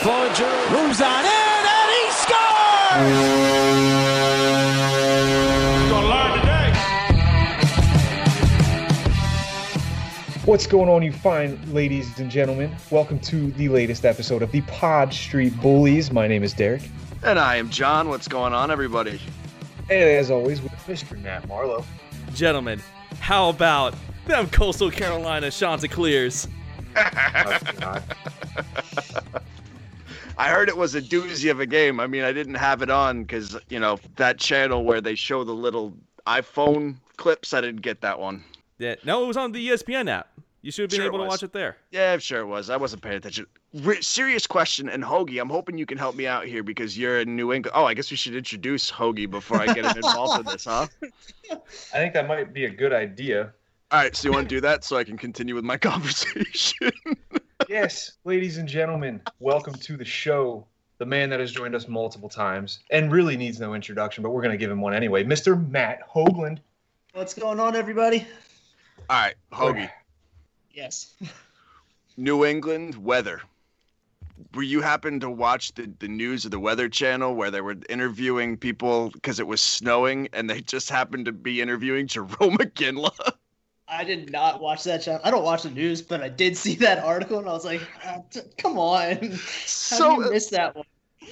Cloninger moves on in and he scores! What's going on, you fine ladies and gentlemen? Welcome to the latest episode of the Pod Street Bullies. My name is Derrik, And I am John. What's going on, everybody? and as always, with Mr. Matt Marlowe. Gentlemen, how about them Coastal Carolina Chanticleers? Oh, I heard it was a doozy of a game. I mean, I didn't have it on because, you know, that channel where they show the little iPhone clips, I didn't get that one. Yeah, no, it was on the ESPN app. You should have been Sure able to watch it there. Yeah, I'm sure it was. I wasn't paying attention. Re- serious question, and Hoagie, I'm hoping you can help me out here because you're in New England. Oh, I guess we should introduce Hoagie before I get him involved in this, huh? I think that might be a good idea. All right, so you want to do that so I can continue with my conversation? Yes, ladies and gentlemen, welcome to the show. The man that has joined us multiple times and really needs no introduction, but we're going to give him one anyway. Mr. Matt Hoagland. What's going on, everybody? All right, Hoagie. Yes. New England weather. Were you happen to watch the, the news of the Weather Channel where they were interviewing people because it was snowing and they just happened to be interviewing Jerome McGinley? I did not watch that channel. I don't watch the news, but I did see that article, and I was like, ah, t- "Come on, how So do you miss that one?"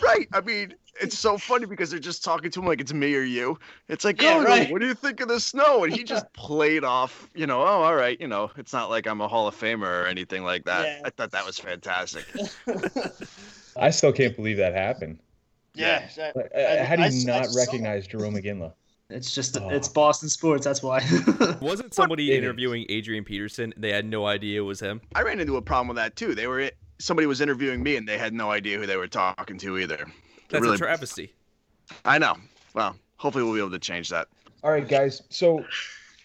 right, I mean, it's so funny because they're just talking to him like it's me or you. It's like, Yeah, oh, right. what do you think of the snow? And he just played off, you know, oh, all right, you know, it's not like I'm a Hall of Famer or anything like that. Yeah. I thought that was fantastic. I still can't believe that happened. yeah, that- Like, I- uh, How do you I not saw recognize Jerome McGinley? It's just Oh. it's Boston sports. That's why. Wasn't somebody It is. interviewing Adrian Peterson? They had no idea it was him. I ran into a problem with that too. They were somebody was interviewing me and they had no idea who they were talking to either. That's really a travesty. I know. Well, hopefully we'll be able to change that. All right, guys. So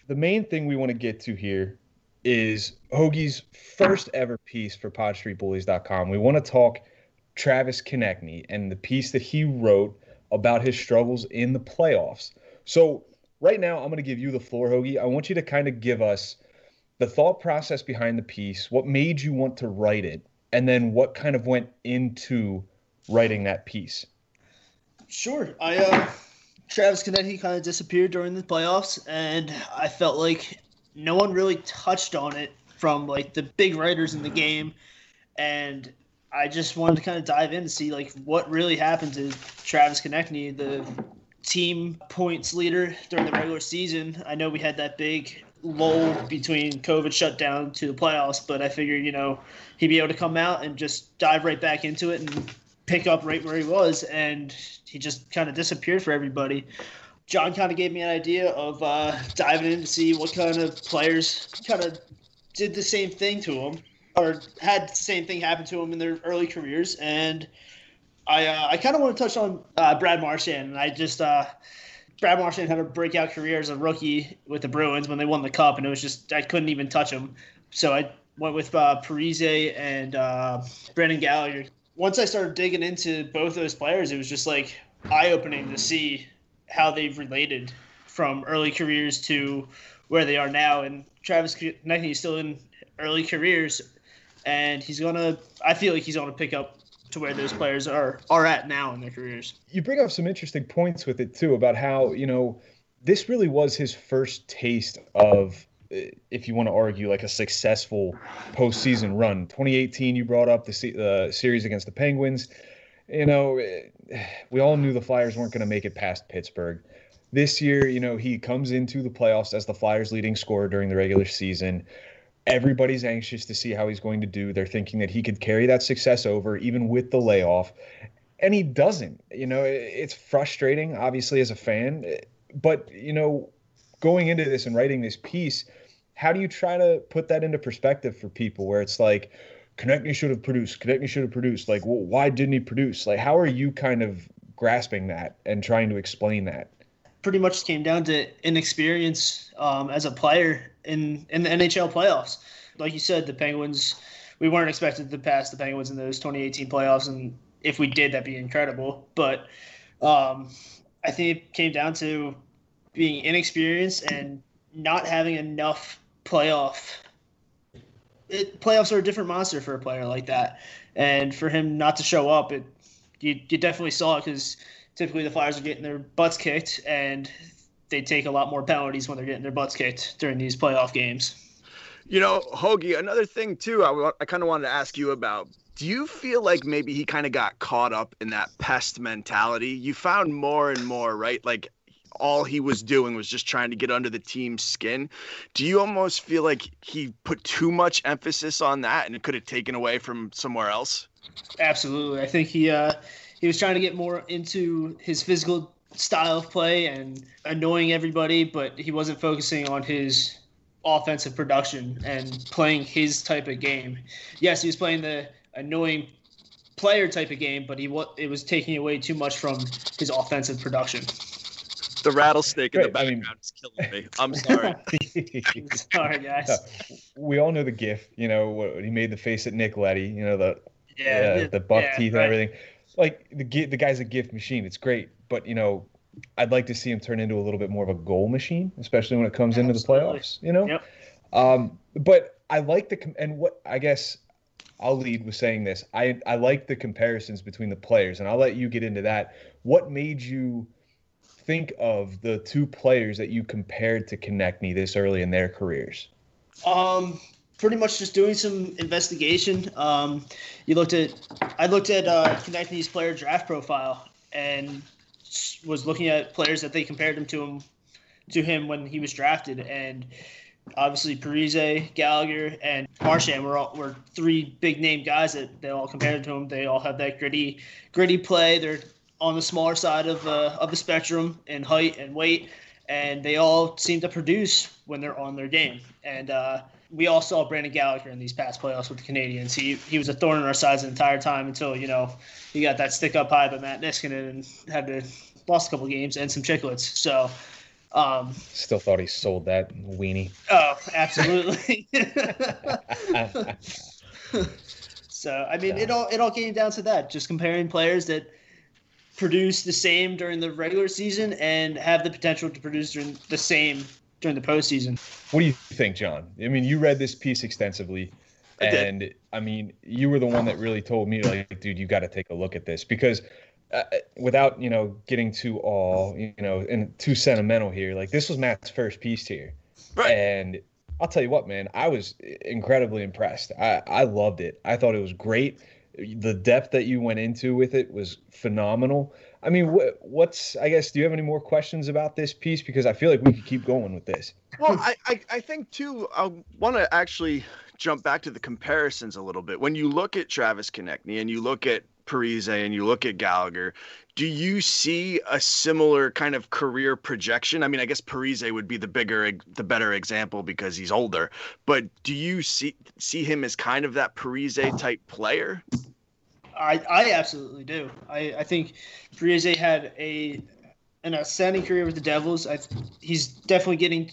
the main thing we want to get to here is Hoagie's first ever piece for PodStreetBullies.com. We want to talk Travis Konecny and the piece that he wrote about his struggles in the playoffs. So right now, I'm going to give you the floor, Hoagie. I want you to kind of give us the thought process behind the piece, what made you want to write it, and then what kind of went into writing that piece. Sure. I uh Travis Konecny kind of disappeared during the playoffs and I felt like no one really touched on it from like the big writers in the game and I just wanted to kind of dive in to see like what really happened to Travis Konecny, the team points leader during the regular season. I know we had that big lull between COVID shutdown to the playoffs, but I figured, you know, he'd be able to come out and just dive right back into it and pick up right where he was, and he just kind of disappeared for everybody. John kind of gave me an idea of uh, diving in to see what kind of players kind of did the same thing to him or had the same thing happen to him in their early careers. And I, uh, I kind of want to touch on uh, Brad Marchand. And I just, uh, Brad Marchand had a breakout career as a rookie with the Bruins when they won the cup, and it was just, I couldn't even touch him. So I went with uh, Parise and uh, Brandon Gallagher once I started digging into both those players, it was just like eye opening to see how they've related from early careers to where they are now. And Travis Konecny is still in early careers, and he's gonna. I feel like he's gonna pick up to where those players are are at now in their careers. you bring up some interesting points with it too about how you know this really was his first taste of uh, if you want to argue like a successful postseason run. 2018 you brought up the uh, series against the penguins. You know eh, we all knew the flyers weren't going to make it past pittsburgh. This year you know he comes into the playoffs as the flyers leading scorer during the regular season everybody's anxious to see how he's going to do they're thinking that he could carry that success over even with the layoff and he doesn't. You know, it's frustrating, obviously, as a fan. But you know, going into this and writing this piece, how do you try to put that into perspective for people? Where it's like, Konecny should have produced. Konecny should have produced. Like, well, why didn't he produce? Like, how are you kind of grasping that and trying to explain that? Pretty much came down to inexperience um, as a player in in the NHL playoffs. Like you said, the Penguins. We weren't expected to pass the Penguins in those 2018 playoffs, and if we did, that'd be incredible. But um, I think it came down to being inexperienced and not having enough playoff it, playoffs are a different monster for a player like that, and for him not to show up, it you, you definitely saw it because typically the Flyers are getting their butts kicked, and they take a lot more penalties when they're getting their butts kicked during these playoff games. You know, Hoagie, another thing too, I, I kind of wanted to ask you about. Do you feel like maybe he kind of got caught up in that pest mentality? You found more and more, right? Like all he was doing was just trying to get under the team's skin. Do you almost feel like he put too much emphasis on that and it could have taken away from somewhere else? Absolutely, I think he uh, he was trying to get more into his physical style of play and annoying everybody, but he wasn't focusing on his offensive production and playing his type of game. Yes, he was playing the annoying player type of game, but he wa- it was taking away too much from his offensive production. The rattlesnake in the Right, I mean- background is killing me. I'm sorry. Sorry, guys. we all know the gif. You know, what he made the face at Nick Leddy. You know the Yeah, uh, yeah, the buck yeah, teeth right. and everything. Like the the guy's a gift machine. It's great, but you know, I'd like to see him turn into a little bit more of a goal machine, especially when it comes into the playoffs. You know. Yep. Um, but I like the and what I guess I'll lead with saying this. I I like the comparisons between the players, and I'll let you get into that. What made you think of the two players that you compared to Konecny this early in their careers? Um, pretty much just doing some investigation. Um, you looked at, I looked at uh, player draft profile and was looking at players that they compared him to him, to him when he was drafted, and obviously Parise, Gallagher, and Marchand were all, were three big name guys that they all compared to him. They all have that gritty, gritty play. They're on the smaller side of uh, of the spectrum in height and weight, and they all seem to produce when they're on their game. And uh, we all saw Brandon Gallagher in these past playoffs with the Canadiens. He he was a thorn in our sides the entire time until you know he got that stick up high by Matt Niskanen and had to lost a couple games and some chicklets. So. Um, Still thought he sold that weenie. oh, absolutely. so I mean, it all it all came down to that, just comparing players that produce the same during the regular season and have the potential to produce during the same during the postseason. What do you think, John? I mean, you read this piece extensively, I did. and I mean, you were the one that really told me, like, dude, you got to take a look at this because, uh, without you know getting too all you know and too sentimental here, like this was Matt's first piece here, Right. and I'll tell you what, man, I was incredibly impressed. I I loved it. I thought it was great. The depth that you went into with it was phenomenal. I mean, what, what's I guess? Do you have any more questions about this piece? Because I feel like we could keep going with this. Well, I, I, I think too, I want to actually jump back to the comparisons a little bit. When you look at Travis Konecny and you look at Parise and you look at Gallagher, do you see a similar kind of career projection? I mean, I guess Parise would be the bigger, the better example because he's older. But do you see see him as kind of that Parise type player? I, I absolutely do. I, I think Parise had a an outstanding career with the Devils. I, he's definitely getting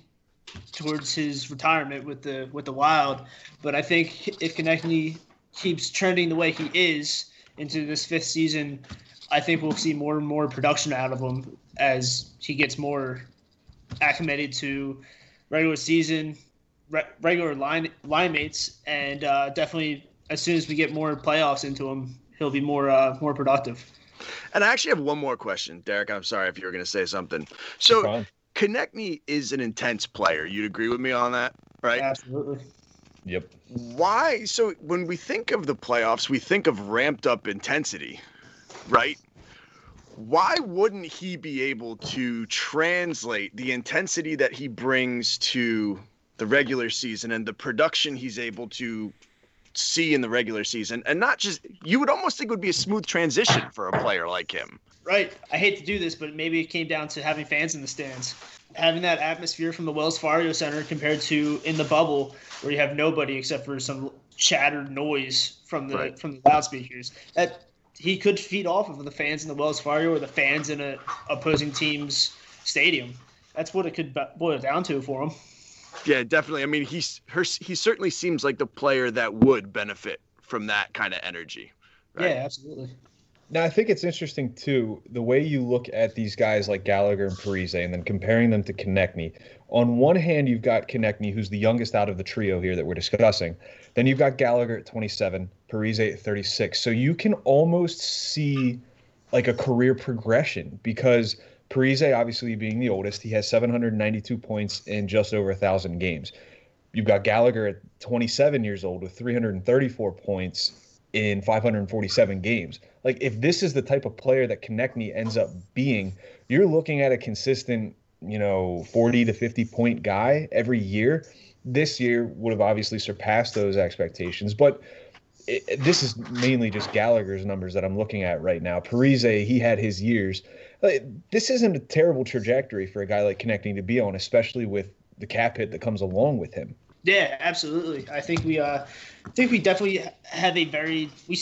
towards his retirement with the with the Wild, but I think if Konecny keeps trending the way he is into this fifth season, I think we'll see more and more production out of him as he gets more acclimated to regular season, re- regular line line mates, and uh, definitely as soon as we get more playoffs into him, he'll be more uh, more productive. And I actually have one more question, Derrik. I'm sorry if you were going to say something. So Fine. Konecny is an intense player. You'd agree with me on that, right? Absolutely. Yep. Why? So when we think of the playoffs, we think of ramped up intensity, right? Why wouldn't he be able to translate the intensity that he brings to the regular season and the production he's able to see in the regular season and not just you would almost think it would be a smooth transition for a player like him. Right. I hate to do this, but maybe it came down to having fans in the stands. Having that atmosphere from the Wells Fargo Center compared to in the bubble where you have nobody except for some chattered noise from the Right. from the loudspeakers. That he could feed off of the fans in the Wells Fargo or the fans in a opposing team's stadium. That's what it could boil down to for him. Yeah, definitely. I mean, he's her, he certainly seems like the player that would benefit from that kind of energy. Right. Yeah, absolutely. Now I think it's interesting too the way you look at these guys like Gallagher and Parise, and then comparing them to Konecny. On one hand, you've got Konecny, who's the youngest out of the trio here that we're discussing, Then you've got Gallagher at 27, Parise at 36. So you can almost see like a career progression because Parise, obviously being the oldest, he has 792 points in just over a thousand games. You've got Gallagher at 27 years old with 334 points in 547 games. Like if this is the type of player that Konecny ends up being, you're looking at a consistent, you know, 40 to 50 point guy every year. This year would have obviously surpassed those expectations, but it, this is mainly just Gallagher's numbers that I'm looking at right now. Parise, he had his years. This isn't a terrible trajectory for a guy like Konecny to be on, especially with the cap hit that comes along with him. Yeah, absolutely. I think we, uh, I think we definitely have a very we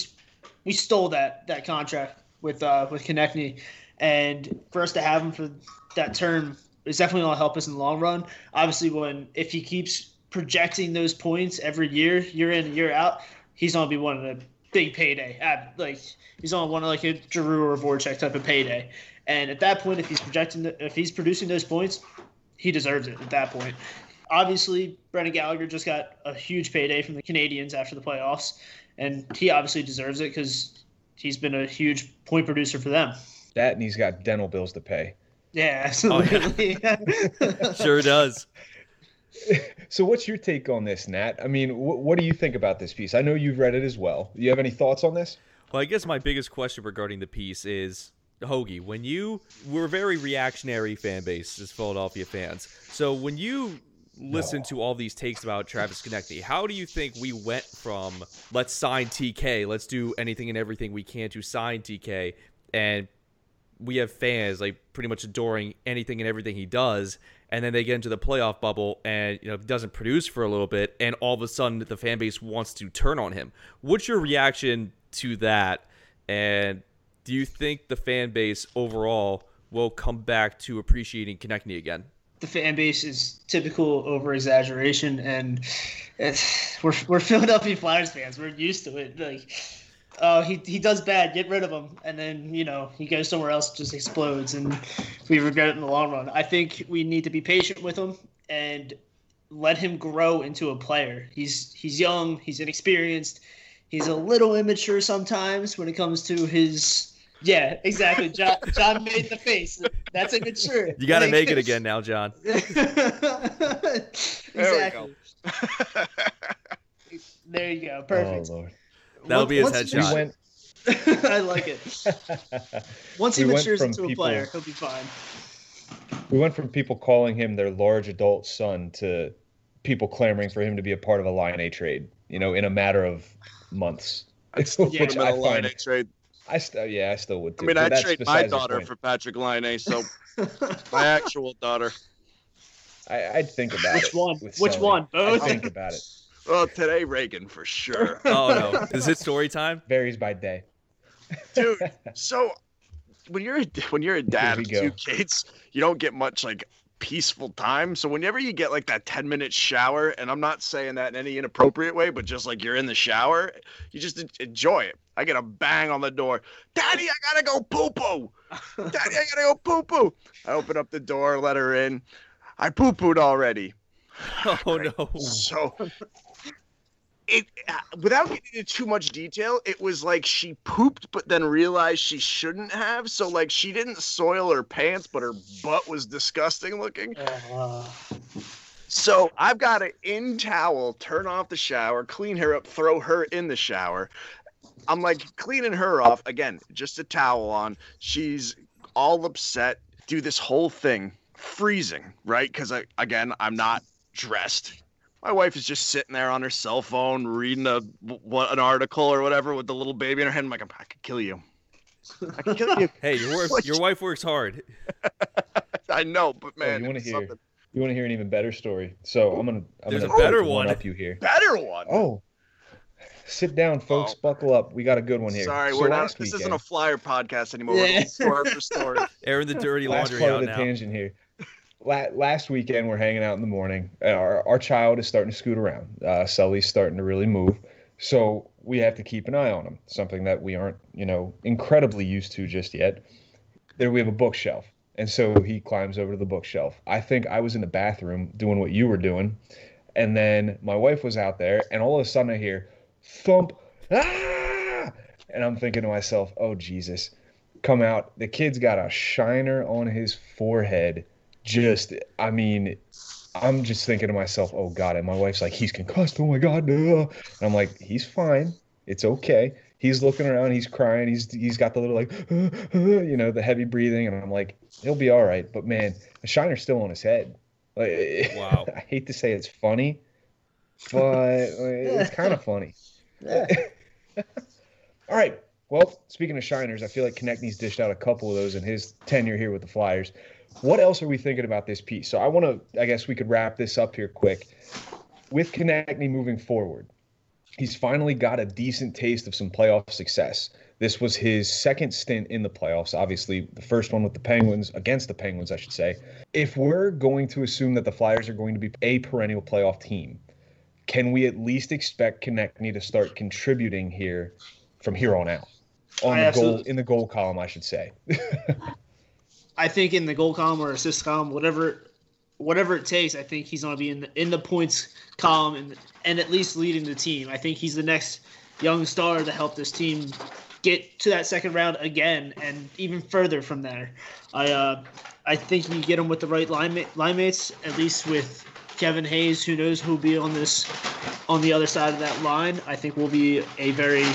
we stole that that contract with uh with Konecny, and for us to have him for that term is definitely going to help us in the long run. Obviously, when if he keeps projecting those points every year, year in year out, he's going to be one of the big payday. Like he's on one of like a Giroux or Voracek type of payday. And at that point, if he's projecting, if he's producing those points, he deserves it. At that point, obviously, Brendan Gallagher just got a huge payday from the Canadiens after the playoffs, and he obviously deserves it because he's been a huge point producer for them. That and he's got dental bills to pay. Yeah, absolutely. Oh, yeah. sure does. So, what's your take on this, Nat? I mean, wh- what do you think about this piece? I know you've read it as well. Do you have any thoughts on this? Well, I guess my biggest question regarding the piece is Hoagie, when you we're very reactionary fan base as Philadelphia fans. So when you listen to all these takes about Travis Konecny, how do you think we went from let's sign TK, let's do anything and everything we can to sign TK, and we have fans like pretty much adoring anything and everything he does, and then they get into the playoff bubble and you know doesn't produce for a little bit, and all of a sudden the fan base wants to turn on him. What's your reaction to that? And do you think the fan base overall will come back to appreciating Konecny again? The fan base is typical over exaggeration, and we're we're Philadelphia Flyers fans. We're used to it. Like, oh, he he does bad, get rid of him, and then you know he goes somewhere else, just explodes, and we regret it in the long run. I think we need to be patient with him and let him grow into a player. He's he's young, he's inexperienced, he's a little immature sometimes when it comes to his yeah, exactly. John, John made the face. That's immature. You got to make it again now, John. exactly. There, you go. Perfect. Oh, Lord. That'll be his headshot. We went, I like it. Once he We went matures from into a player, he'll be fine. we went from people calling him their large adult son to people clamoring for him to be a part of a Laine trade, you know, in a matter of months. I'd still Which put him in line find- A trade. I still, yeah, I still would. I mean, I'd trade my daughter for Patrik Laine eh, so my actual daughter. I, I'd think about it. Which it. one? Which Sully. one? I'd think about it. Well, today Reagan for sure, Oh no, is it story time? Varies by day. dude. So when you're a, when you're a dad of two kids, you don't get much like peaceful time. So whenever you get like that 10 minute shower, and I'm not saying that in any inappropriate way, but just like you're in the shower, you just enjoy it. I get a bang on the door. Daddy, I gotta go poo poo. Daddy, I gotta go poo poo. I open up the door, let her in. I poo pooed already. Oh no. So, it uh, without getting into too much detail, it was like she pooped, but then realized she shouldn't have. So, like, she didn't soil her pants, but her butt was disgusting looking. Uh, So I've got to in towel, turn off the shower, clean her up, throw her in the shower. I'm like cleaning her off again, just a towel on. She's all upset. Do this whole thing, freezing, right? Because I, again, I'm not dressed. My wife is just sitting there on her cell phone reading a what an article or whatever with the little baby in her hand. I'm like, I could kill you. I could kill you. Hey, your wife, your wife works hard. I know, but Oh, man, you want to hear? something You want to hear an even better story? So I'm gonna. I'm There's gonna a better one one. up you here. better one. Oh, sit down, folks. Oh. Buckle up. We got a good one here. Sorry, So we're not. last This isn't a flyer podcast anymore. We're Yeah. going story for story. Airing the dirty last laundry part out of the now. tangent here. Last weekend, we're hanging out in the morning. Our, our child is starting to scoot around. Uh, Sully's starting to really move. So we have to keep an eye on him, something that we aren't, you know, incredibly used to just yet. There we have a bookshelf. And so he climbs over to the bookshelf. I think I was in the bathroom doing what you were doing. And then my wife was out there, and all of a sudden I hear thump, ah! And I'm thinking to myself, oh, Jesus. Come out. The kid's got a shiner on his forehead. Just, I mean, I'm just thinking to myself, oh, God. And my wife's like, he's concussed. Oh, my God. No. And I'm like, he's fine. It's okay. He's looking around. He's crying. He's he's got the little like, you know, the heavy breathing. And I'm like, he'll be all right. But man, the shiner's still on his head. Like, Wow. I hate to say it's funny, but it's kind of funny. All right. Well, speaking of shiners, I feel like Konecny's dished out a couple of those in his tenure here with the Flyers. What else are we thinking about this piece? So I want to, I guess we could wrap this up here quick. With Konecny moving forward, he's finally got a decent taste of some playoff success. This was his second stint in the playoffs. Obviously, the first one with the Penguins, against the Penguins, I should say. If we're going to assume that the Flyers are going to be a perennial playoff team, can we at least expect Konecny to start contributing here from here on out? On I the goal in the goal column, I should say. I think in the goal column or assist column, whatever whatever it takes, I think he's going to be in the, in the points column and and at least leading the team. I think he's the next young star to help this team get to that second round again and even further from there. I uh, I think you get him with the right line, line mates, at least with Kevin Hayes, who knows who'll be on this on the other side of that line. I think we'll be a very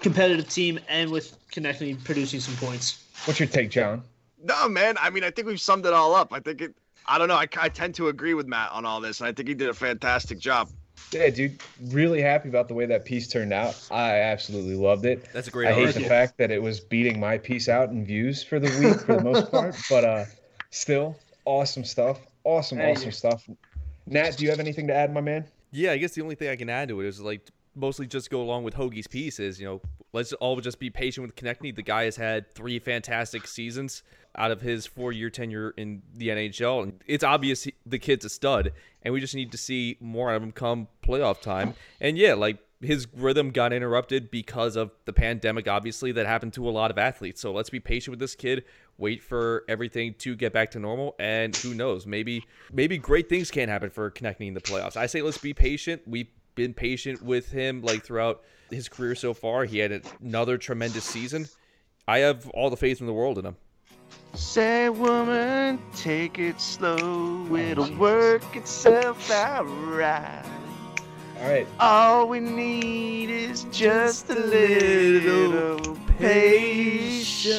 competitive team and with Konecny producing some points. What's your take, John? No, man. I mean, I think we've summed it all up. I think it. I don't know. I, I tend to agree with Matt on all this, and I think he did a fantastic job. Yeah, dude, really happy about the way that piece turned out. I absolutely loved it. That's a great I hate article. the fact that it was beating my piece out in views for the week for the most part, but uh, still awesome stuff. Awesome, Thank awesome stuff. Nat, do you have anything to add, my man? Yeah, I guess the only thing I can add to it is like mostly just go along with Hoagie's piece is, you know, let's all just be patient with Konecny. The guy has had three fantastic seasons out of his four year tenure in the NHL. And it's obvious he, the kid's a stud, and we just need to see more of him come playoff time. And yeah, like his rhythm got interrupted because of the pandemic, obviously, that happened to a lot of athletes. So let's be patient with this kid, wait for everything to get back to normal, and who knows, maybe maybe great things can happen for connecting in the playoffs. I say let's be patient. We've been patient with him like throughout his career so far. He had another tremendous season. I have all the faith in the world in him. Say, woman, take it slow. It'll work itself out right. All right. All we need is just a little patience.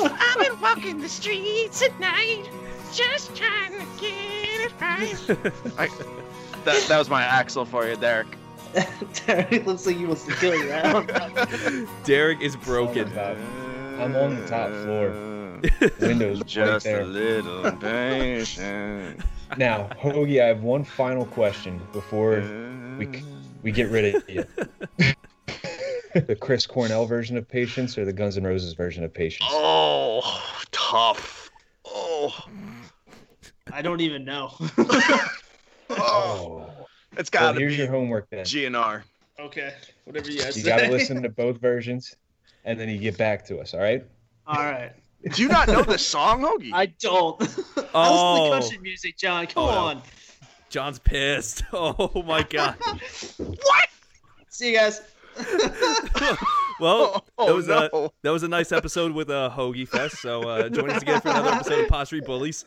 I've been walking the streets at night, just trying to get it right. I, that, that was my axle for you, Derrik. Derrik looks like he wants to kill you. I don't know. Derrik is broken. I'm on the top floor. Windows right Just there. a little patient. Now, Hoagie, I have one final question before we we get rid of you. the Chris Cornell version of Patience or the Guns N' Roses version of Patience? Oh, tough. Oh, I don't even know. Oh. oh. it's gotta here's be your homework then. GNR. okay, whatever you guys You got to listen to both versions, and then you get back to us. All right? All right. Do you not know the song, Hoagie? I don't. I listen Oh. to country music, John. Come Oh, no. on. John's pissed. Oh my god. what? See you guys. Well, Oh, that was uh, no. that was a nice episode with uh, Hoagie Fest. So uh, join us again for another episode of Pod Street Bullies.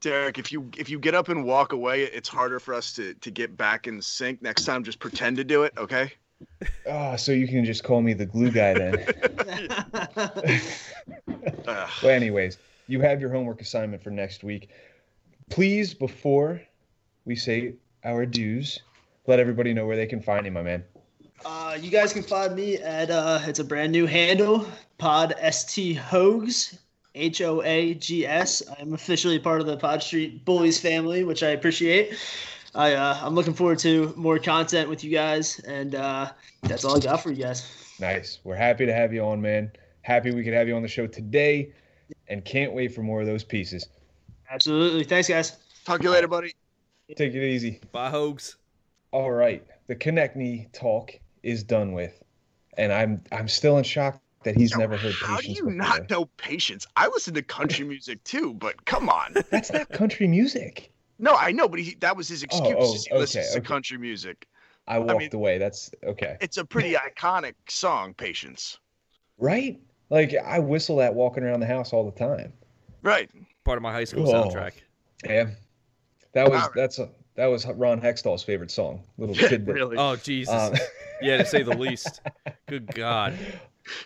Derrik, if you if you get up and walk away, it's harder for us to to get back in sync. Next time, just pretend to do it, okay? Oh, so you can just call me the glue guy then. Well, anyways, you have your homework assignment for next week. Please, before we say our dues, let everybody know where they can find you, my man. Uh, you guys can find me at uh, it's a brand new handle, Pod St Hogs, H O A G S. I'm officially part of the Pod Street Bullies family, which I appreciate. I uh, I'm looking forward to more content with you guys, and uh, that's all I got for you guys. Nice. We're happy to have you on, man. Happy we could have you on the show today, and can't wait for more of those pieces. Absolutely, thanks, guys. Talk to you later, buddy. Take it easy. Bye, Hoags. All right, the Connect Me talk is done with, and I'm I'm still in shock that he's never heard How do you before. not know patience? I listen to country music too, but come on. That's not country music. No, I know, but he, that was his excuse. oh, is he listens okay, to okay. country music. I walked mean- away. That's okay. It's a pretty iconic song, Patience. Right? Like I whistle that walking around the house all the time. Right. Part of my high school Oh. soundtrack. Yeah. That was Alright. that's a that was Ron Hextall's favorite song. Little kid. really. Oh Jesus. Um, yeah, to say the least. Good God.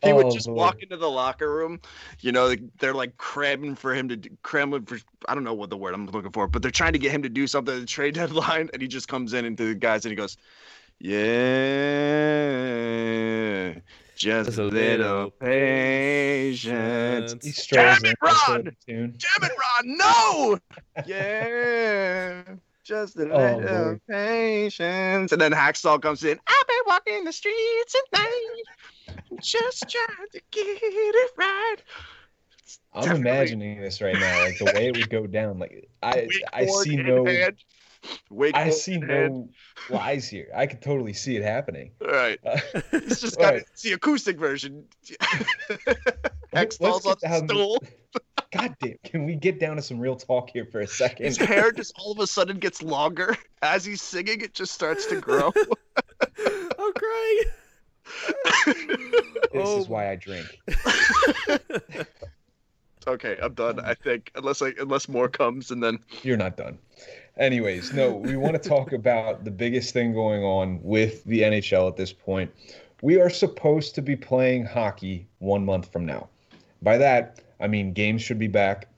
He would oh, just Lord. walk into the locker room. You know, they- they're like cramming for him to do, cramming for. I don't know what the word I'm looking for, but they're trying to get him to do something at the trade deadline, and he just comes in into the guys and he goes, "Yeah, just Just a a little little patience." He strolls Damn it, with Ron! the tune. Damn it, Ron! No. Yeah, just a Oh, little Lord. patience. And then Hacksaw comes in. I've been walking the streets at night, just trying to get it right. I'm Definitely. imagining this right now, like the way it would go down. Like I I see no hand. Wakeboard I see in hand. no lies here. I could totally see it happening. All right. Uh, It's just got Right. it's the acoustic version. X falls Hextall's on get down the to- stool. God damn, can we get down to some real talk here for a second? His hair just all of a sudden gets longer as he's singing. It just starts to grow. I'm crying. This Oh. is why I drink. okay, I'm done. I think unless I unless more comes and then You're not done. Anyways, no, we want to talk about the biggest thing going on with the NHL at this point. We are supposed to be playing hockey one month from now. By that, I mean games should be back.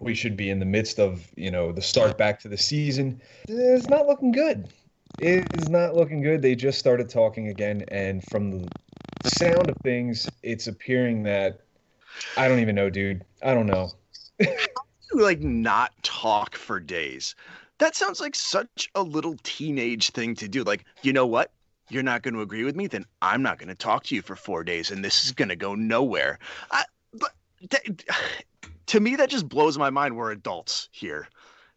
We should be in the midst of, you know, the start back to the season. It's not looking good. It is not looking good. They just started talking again, and from the sound of things, it's appearing that I don't even know, dude. I don't know. you like not talk for days. That sounds like such a little teenage thing to do. Like, you know what? You're not going to agree with me, then I'm not going to talk to you for four days, and this is going to go nowhere. I, but that, to me, that just blows my mind. We're adults here.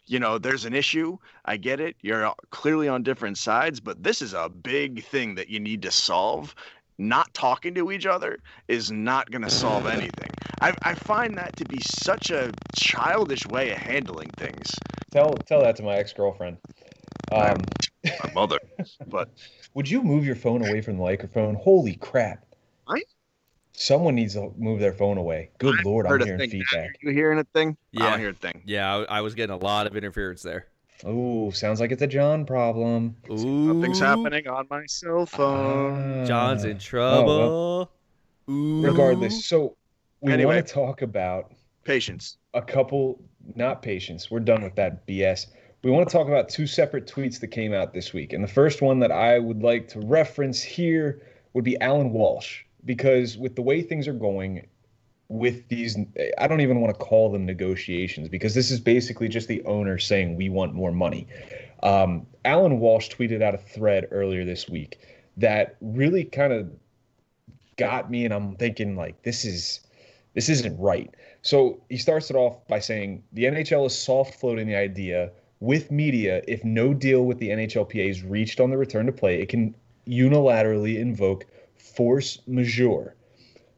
You know, there's an issue. I get it. You're clearly on different sides, but this is a big thing that you need to solve. Not talking to each other is not going to solve anything. I, I find that to be such a childish way of handling things. Tell tell that to my ex girlfriend. Um, My mother, but would you move your phone away from the microphone? Holy crap! What? Someone needs to move their phone away. Good lord, I'm hearing thing. feedback. You hearing a thing? I Yeah. don't hear a thing. Yeah, I, I was getting a lot of interference there. Oh, sounds like it's a John problem. Ooh. Nothing's happening on my cell phone. Ah. John's in trouble. Ooh. Regardless, so we Anyway. want to talk about Patience. a couple, not patience. We're done with that BS. We want to talk about two separate tweets that came out this week. And the first one that I would like to reference here would be Alan Walsh, because with the way things are going with these, I don't even want to call them negotiations because this is basically just the owner saying we want more money. Um, Alan Walsh tweeted out a thread earlier this week that really kind of got me, and I'm thinking like this is this isn't right. So he starts it off by saying the NHL is soft floating the idea with media if no deal with the NHLPA is reached on the return to play, it can unilaterally invoke force majeure.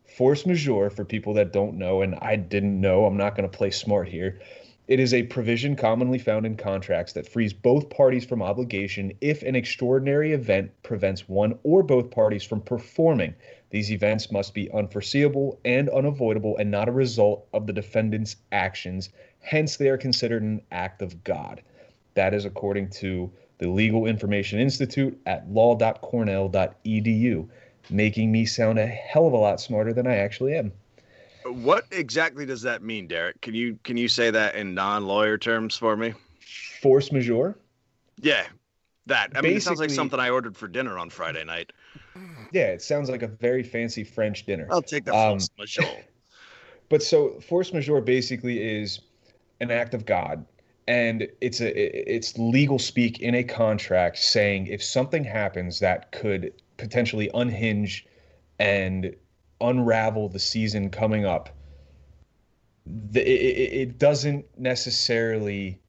Force majeure, for people that don't know, and I didn't know, I'm not going to play smart here. It is a provision commonly found in contracts that frees both parties from obligation if an extraordinary event prevents one or both parties from performing. These events must be unforeseeable and unavoidable and not a result of the defendant's actions. Hence, they are considered an act of God. That is according to the Legal Information Institute at law.cornell.edu, making me sound a hell of a lot smarter than I actually am. What exactly does that mean, Derrik? Can you can you say that in non-lawyer terms for me? Force majeure? Yeah, that. I mean, it sounds like something I ordered for dinner on Friday night. Yeah, it sounds like a very fancy French dinner. I'll take the Um, force majeure. But so force majeure basically is an act of God, and it's a it's legal speak in a contract saying if something happens that could potentially unhinge and unravel the season coming up, the, it, it doesn't necessarily.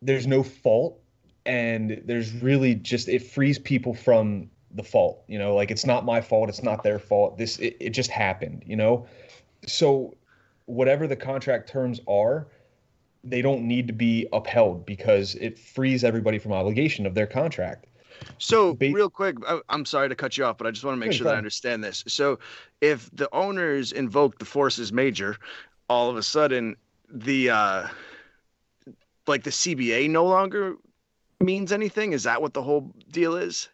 There's no fault, and there's really just it frees people from the fault. You know, like it's not my fault, it's not their fault. This it, it just happened. You know, so whatever the contract terms are they don't need to be upheld because it frees everybody from obligation of their contract. So, Ba- real quick, I- I'm sorry to cut you off, but I just want to make sure that I understand this. So, if the owners invoke the forces major, all of a sudden, the uh, like the CBA no longer means anything. Is that what the whole deal is?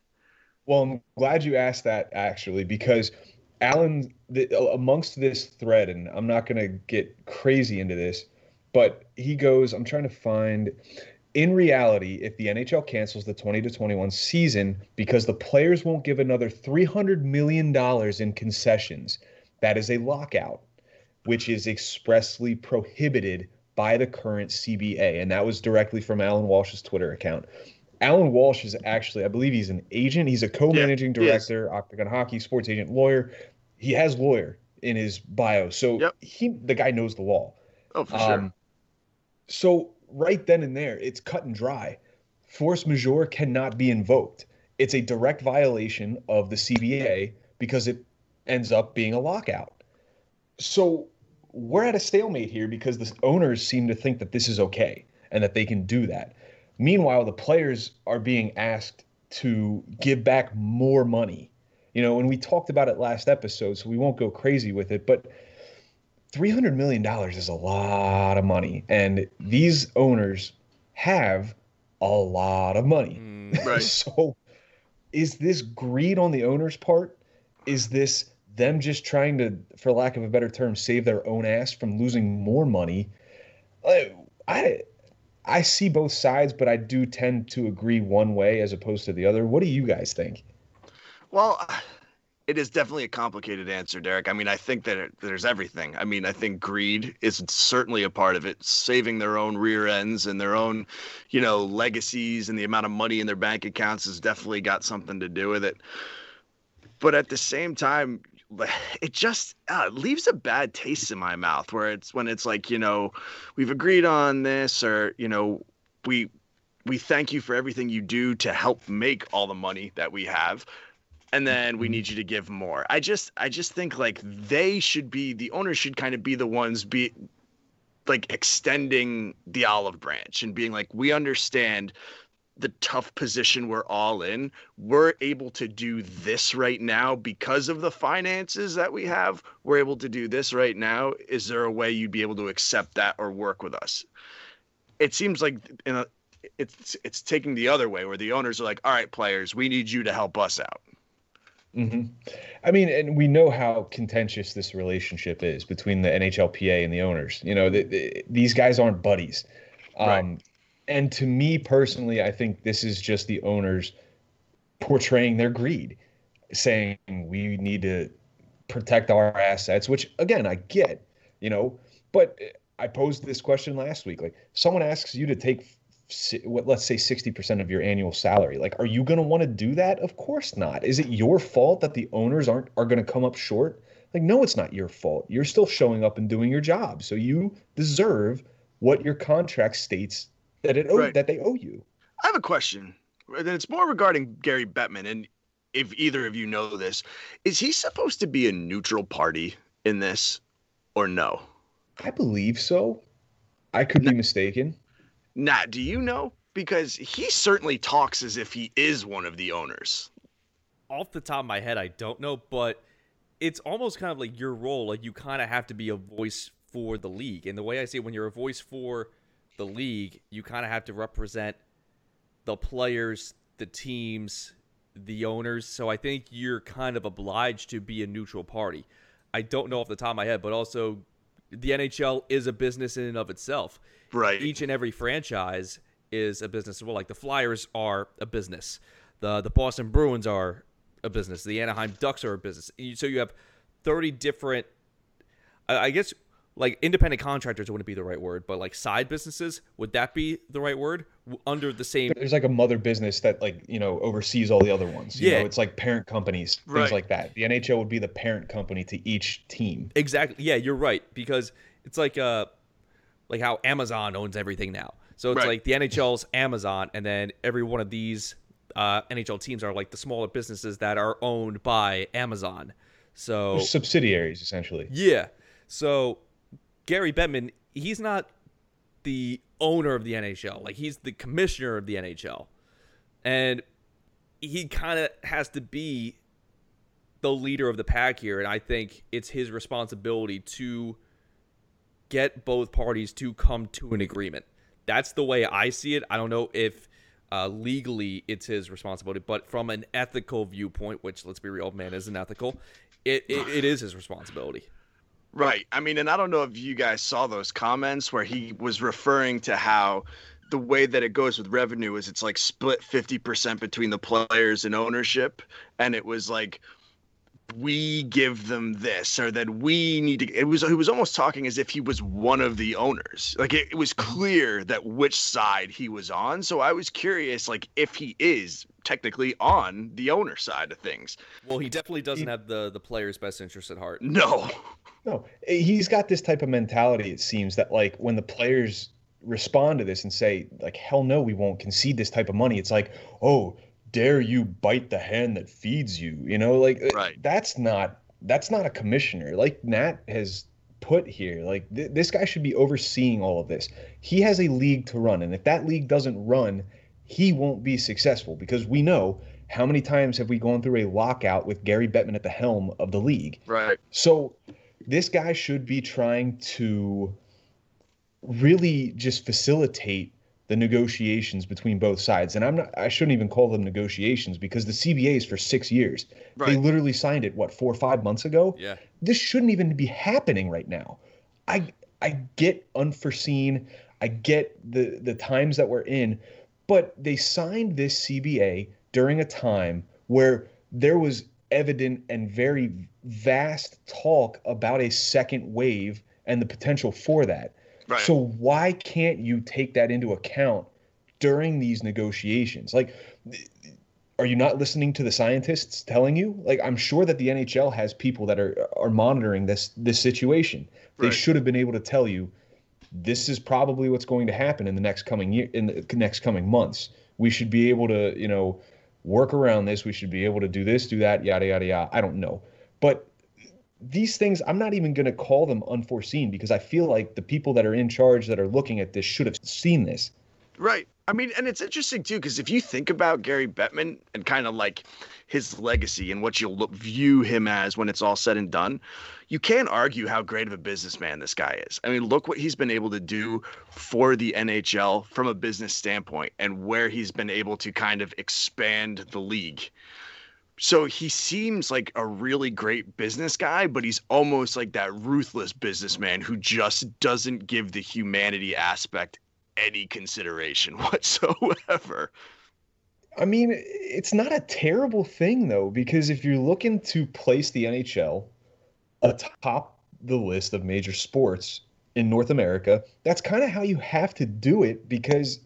Well, I'm glad you asked that actually, because Alan, the, amongst this thread, and I'm not going to get crazy into this, but he goes, I'm trying to find. In reality, if the NHL cancels the 20 to 21 season because the players won't give another $300 million in concessions, that is a lockout, which is expressly prohibited by the current CBA. And that was directly from Alan Walsh's Twitter account. Alan Walsh is actually, I believe he's an agent. He's a co-managing he is. director, Octagon Hockey, sports agent, lawyer. He has lawyer in his bio, so Yep. he the guy knows the law. Oh, for sure. Um, so right then and there, it's cut and dry. Force majeure cannot be invoked. It's a direct violation of the CBA because it ends up being a lockout. So we're at a stalemate here because the owners seem to think that this is okay and that they can do that. Meanwhile, the players are being asked to give back more money. You know, and we talked about it last episode, so we won't go crazy with it, but $300 million is a lot of money. And these owners have a lot of money. Mm, Right. so is this greed on the owner's part? Is this them just trying to, for lack of a better term, save their own ass from losing more money? I, I, I see both sides, but I do tend to agree one way as opposed to the other. What do you guys think? Well, it is definitely a complicated answer, Derrik. I mean, I think that it, there's everything. I mean, I think greed is certainly a part of it, saving their own rear ends and their own, you know, legacies and the amount of money in their bank accounts has definitely got something to do with it. But at the same time, it just uh, leaves a bad taste in my mouth where it's when it's like, you know, we've agreed on this or, you know, we we thank you for everything you do to help make all the money that we have and then we mm-hmm. need you to give more. I just I just think like they should be the owners should kind of be the ones be like extending the olive branch and being like we understand the tough position we're all in. We're able to do this right now because of the finances that we have. We're able to do this right now. Is there a way you'd be able to accept that or work with us? It seems like in a, it's it's taking the other way where the owners are like, "All right, players, we need you to help us out." Hmm I mean, and we know how contentious this relationship is between the NHLPA and the owners. You know, the, the, these guys aren't buddies. Um, Right. And to me personally, I think this is just the owners portraying their greed, saying we need to protect our assets, which again, I get, you know, but I posed this question last week. Like, someone asks you to take let's say 60% of your annual salary. Like are you going to want to do that? Of course not. Is it your fault that the owners aren't are going to come up short? Like no it's not your fault. You're still showing up and doing your job. So you deserve what your contract states that it owe, Right. that they owe you. I have a question, and it's more regarding Gary Bettman. And if either of you know this, is he supposed to be a neutral party in this, or no? i believe so. I could be mistaken Nat, do you know? Because he certainly talks as if he is one of the owners. off the top of my head, I don't know, but it's almost kind of like your role. Like you kind of have to be a voice for the league. And the way I see it, when you're a voice for the league, you kind of have to represent the players, the teams, the owners. So I think you're kind of obliged to be a neutral party. I don't know off the top of my head, but also the NHL is a business in and of itself Right. each and every franchise is a business well. Like the Flyers are a business, the the Boston Bruins are a business, the Anaheim Ducks are a business. So you have thirty different, I I guess, like independent contractors wouldn't be the right word, but like side businesses would that be the right word under the same? there's like a mother business that like you know oversees all the other ones you Yeah. know it's like parent companies things Right. like that the nhl would be the parent company to each team Exactly. Yeah, you're right because it's like uh like how Amazon owns everything now. So it's Right. like the NHL's Amazon and then every one of these uh NHL teams are like the smaller businesses that are owned by Amazon. So subsidiaries essentially yeah. So Gary Bettman, he's not the owner of the NHL. Like he's the commissioner of the NHL. And he kind of has to be the leader of the pack here and I think it's his responsibility to get both parties to come to an agreement. That's the way I see it. I don't know if uh, legally it's his responsibility, but from an ethical viewpoint, which let's be real, man isn't ethical, it, it, it is his responsibility. Right. I mean, and I don't know if you guys saw those comments where he was referring to how the way that it goes with revenue is it's like split 50% between the players and ownership. And it was like, we give them this or that we need to it was he was almost talking as if he was one of the owners like it, it was clear that which side he was on so i was curious like if he is technically on the owner side of things Well, he definitely doesn't have the the player's best interest at heart. no No, he's got this type of mentality. It seems that like when the players respond to this and say like, "Hell no, we won't concede this type of money," it's like, "Oh, dare you bite the hand that feeds you?" You know, like uh, Right. that's not that's not a commissioner. Like Nat has put here, like th- this guy should be overseeing all of this. He has a league to run, and if that league doesn't run, he won't be successful because we know how many times have we gone through a lockout with Gary Bettman at the helm of the league. right So this guy should be trying to really just facilitate the negotiations between both sides. And I'm not I shouldn't even call them negotiations because the CBA is for 6 years. They literally signed it what 4 or 5 months ago. Yeah. This shouldn't even be happening right now. I I get unforeseen. I get the the times that we're in, but they signed this CBA during a time where there was evident and very vast talk about a second wave and the potential for that. right So why can't you take that into account during these negotiations? Like are you not listening to the scientists telling you? Like I'm sure that the NHL has people that are are monitoring this this situation. They should have been able to tell you this is probably what's going to happen in the next coming year in the next coming months. We should be able to, you know, work around this. We should be able to do this, do that, yada yada yada. I don't know. But these things I'm not even going to call them unforeseen because I feel like the people that are in charge that are looking at this should have seen this. Right. I mean, and it's interesting too, because if you think about Gary Bettman and kind of like his legacy and what you'll look, view him as when it's all said and done, you can't argue how great of a businessman this guy is. I mean, look what he's been able to do for the NHL from a business standpoint and where he's been able to kind of expand the league. So he seems like a really great business guy, but he's almost like that ruthless businessman who just doesn't give the humanity aspect any consideration whatsoever. I mean, it's not a terrible thing though, because if you're looking to place the NHL atop the list of major sports in North America, that's kind of how you have to do it because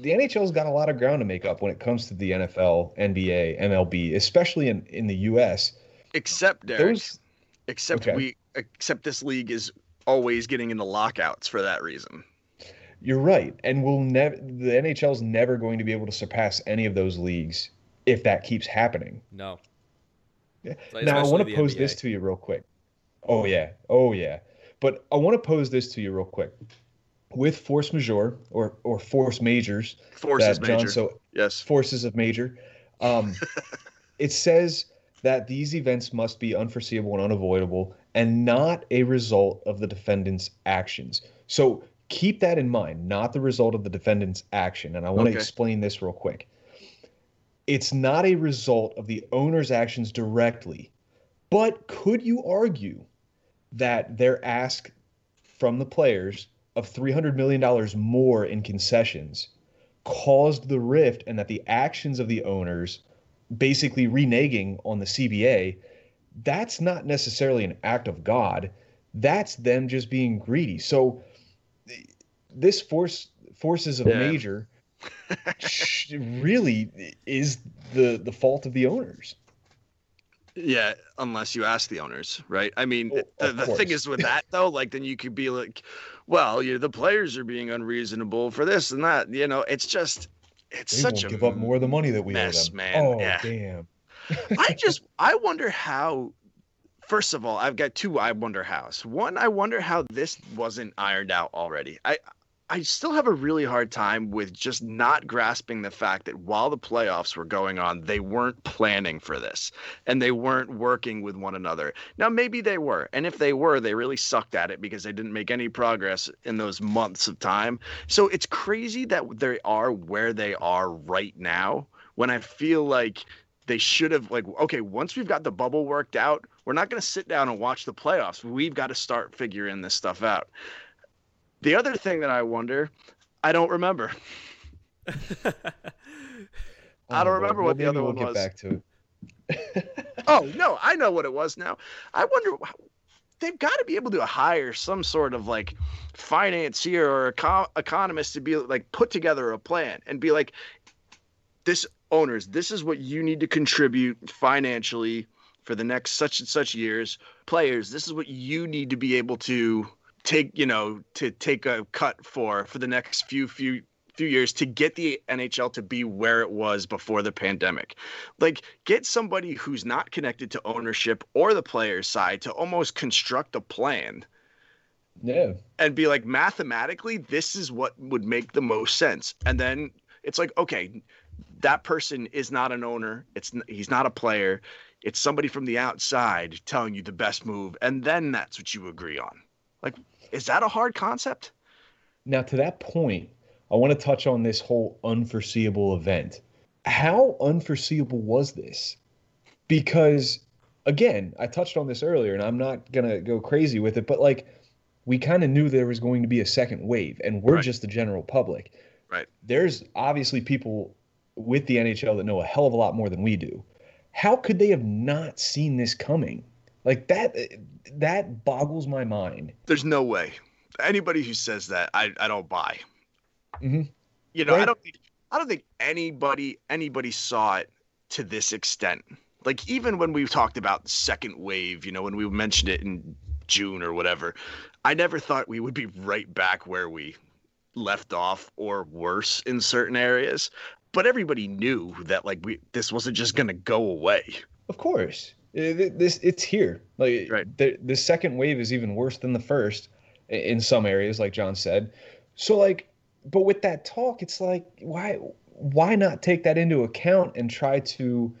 the NHL's got a lot of ground to make up when it comes to the NFL, NBA, MLB, especially in, in the US. Except Derrik, Those except okay. we except this league is always getting into lockouts for that reason. You're right, and we'll never. The NHL's never going to be able to surpass any of those leagues if that keeps happening. No. Yeah. Like, now I want to the pose this to you real quick. Oh yeah, oh yeah. But I want to pose this to you real quick. With force majeure or or force majors Forces that John major. so yes. forces of major, um, it says that these events must be unforeseeable and unavoidable and not a result of the defendant's actions. So keep that in mind, not the result of the defendant's action. And I want Okay. to explain this real quick. It's not a result of the owner's actions directly, but could you argue that their ask from the players of $300 million more in concessions caused the rift and that the actions of the owners basically reneging on the CBA, that's not necessarily an act of God. That's them just being greedy. So this force forces of Yeah. major really is the the fault of the owners. Yeah, unless you ask the owners, right? I mean, Oh, the, the thing is with that though, like then you could be like, well, you know, the players are being unreasonable for this and that. You know, it's just it's They such a give up more of the money that we mess, owe them. man. Oh Yeah. damn. I just I wonder how first of all, I've got two I wonder hows. One, I wonder how this wasn't ironed out already. I I still have a really hard time with just not grasping the fact that while the playoffs were going on, they weren't planning for this and they weren't working with one another. Now, maybe they were. And if they were, they really sucked at it because they didn't make any progress in those months of time. So it's crazy that they are where they are right now when I feel like they should have, like, okay, once we've got the bubble worked out, we're not going to sit down and watch the playoffs. We've got to start figuring this stuff out. The other thing that I wonder, I don't remember. I don't Oh, remember well, what the other we'll one get was. back to it. Oh no, I know what it was now. I wonder. They've got to be able to hire some sort of like financier or eco- economist to be like put together a plan and be like, this owners, this is what you need to contribute financially for the next such and such years. Players, this is what you need to be able to take, you know, to take a cut for for the next few few few years to get the NHL to be where it was before the pandemic. Like get somebody who's not connected to ownership or the players side to almost construct a plan. Yeah. and be like mathematically this is what would make the most sense. And then it's like okay that person is not an owner. It's he's not a player. It's somebody from the outside telling you the best move. And then that's what you agree on like is that a hard concept Now, to that point, I want to touch on this whole unforeseeable event. How unforeseeable was this? Because, again, I touched on this earlier, and I'm not going to go crazy with it, but like, we kind of knew there was going to be a second wave, and we're Right. just the general public. Right. There's obviously people with the NHL that know a hell of a lot more than we do. How could they have not seen this coming? Like that that boggles my mind. there's no way. Anybody who says that i, I don't buy. Mhm. you know i don't think i don't think anybody anybody saw it to this extent. Like even when we talked about the second wave you know when we mentioned it in june or whatever i never thought we would be right back where we left off or worse in certain areas. But everybody knew that like we this wasn't just going to go away. Of course, This it's here. Like Right. the the second wave is even worse than the first in some areas, like John said. So like, but with that talk, it's like why why not take that into account and try to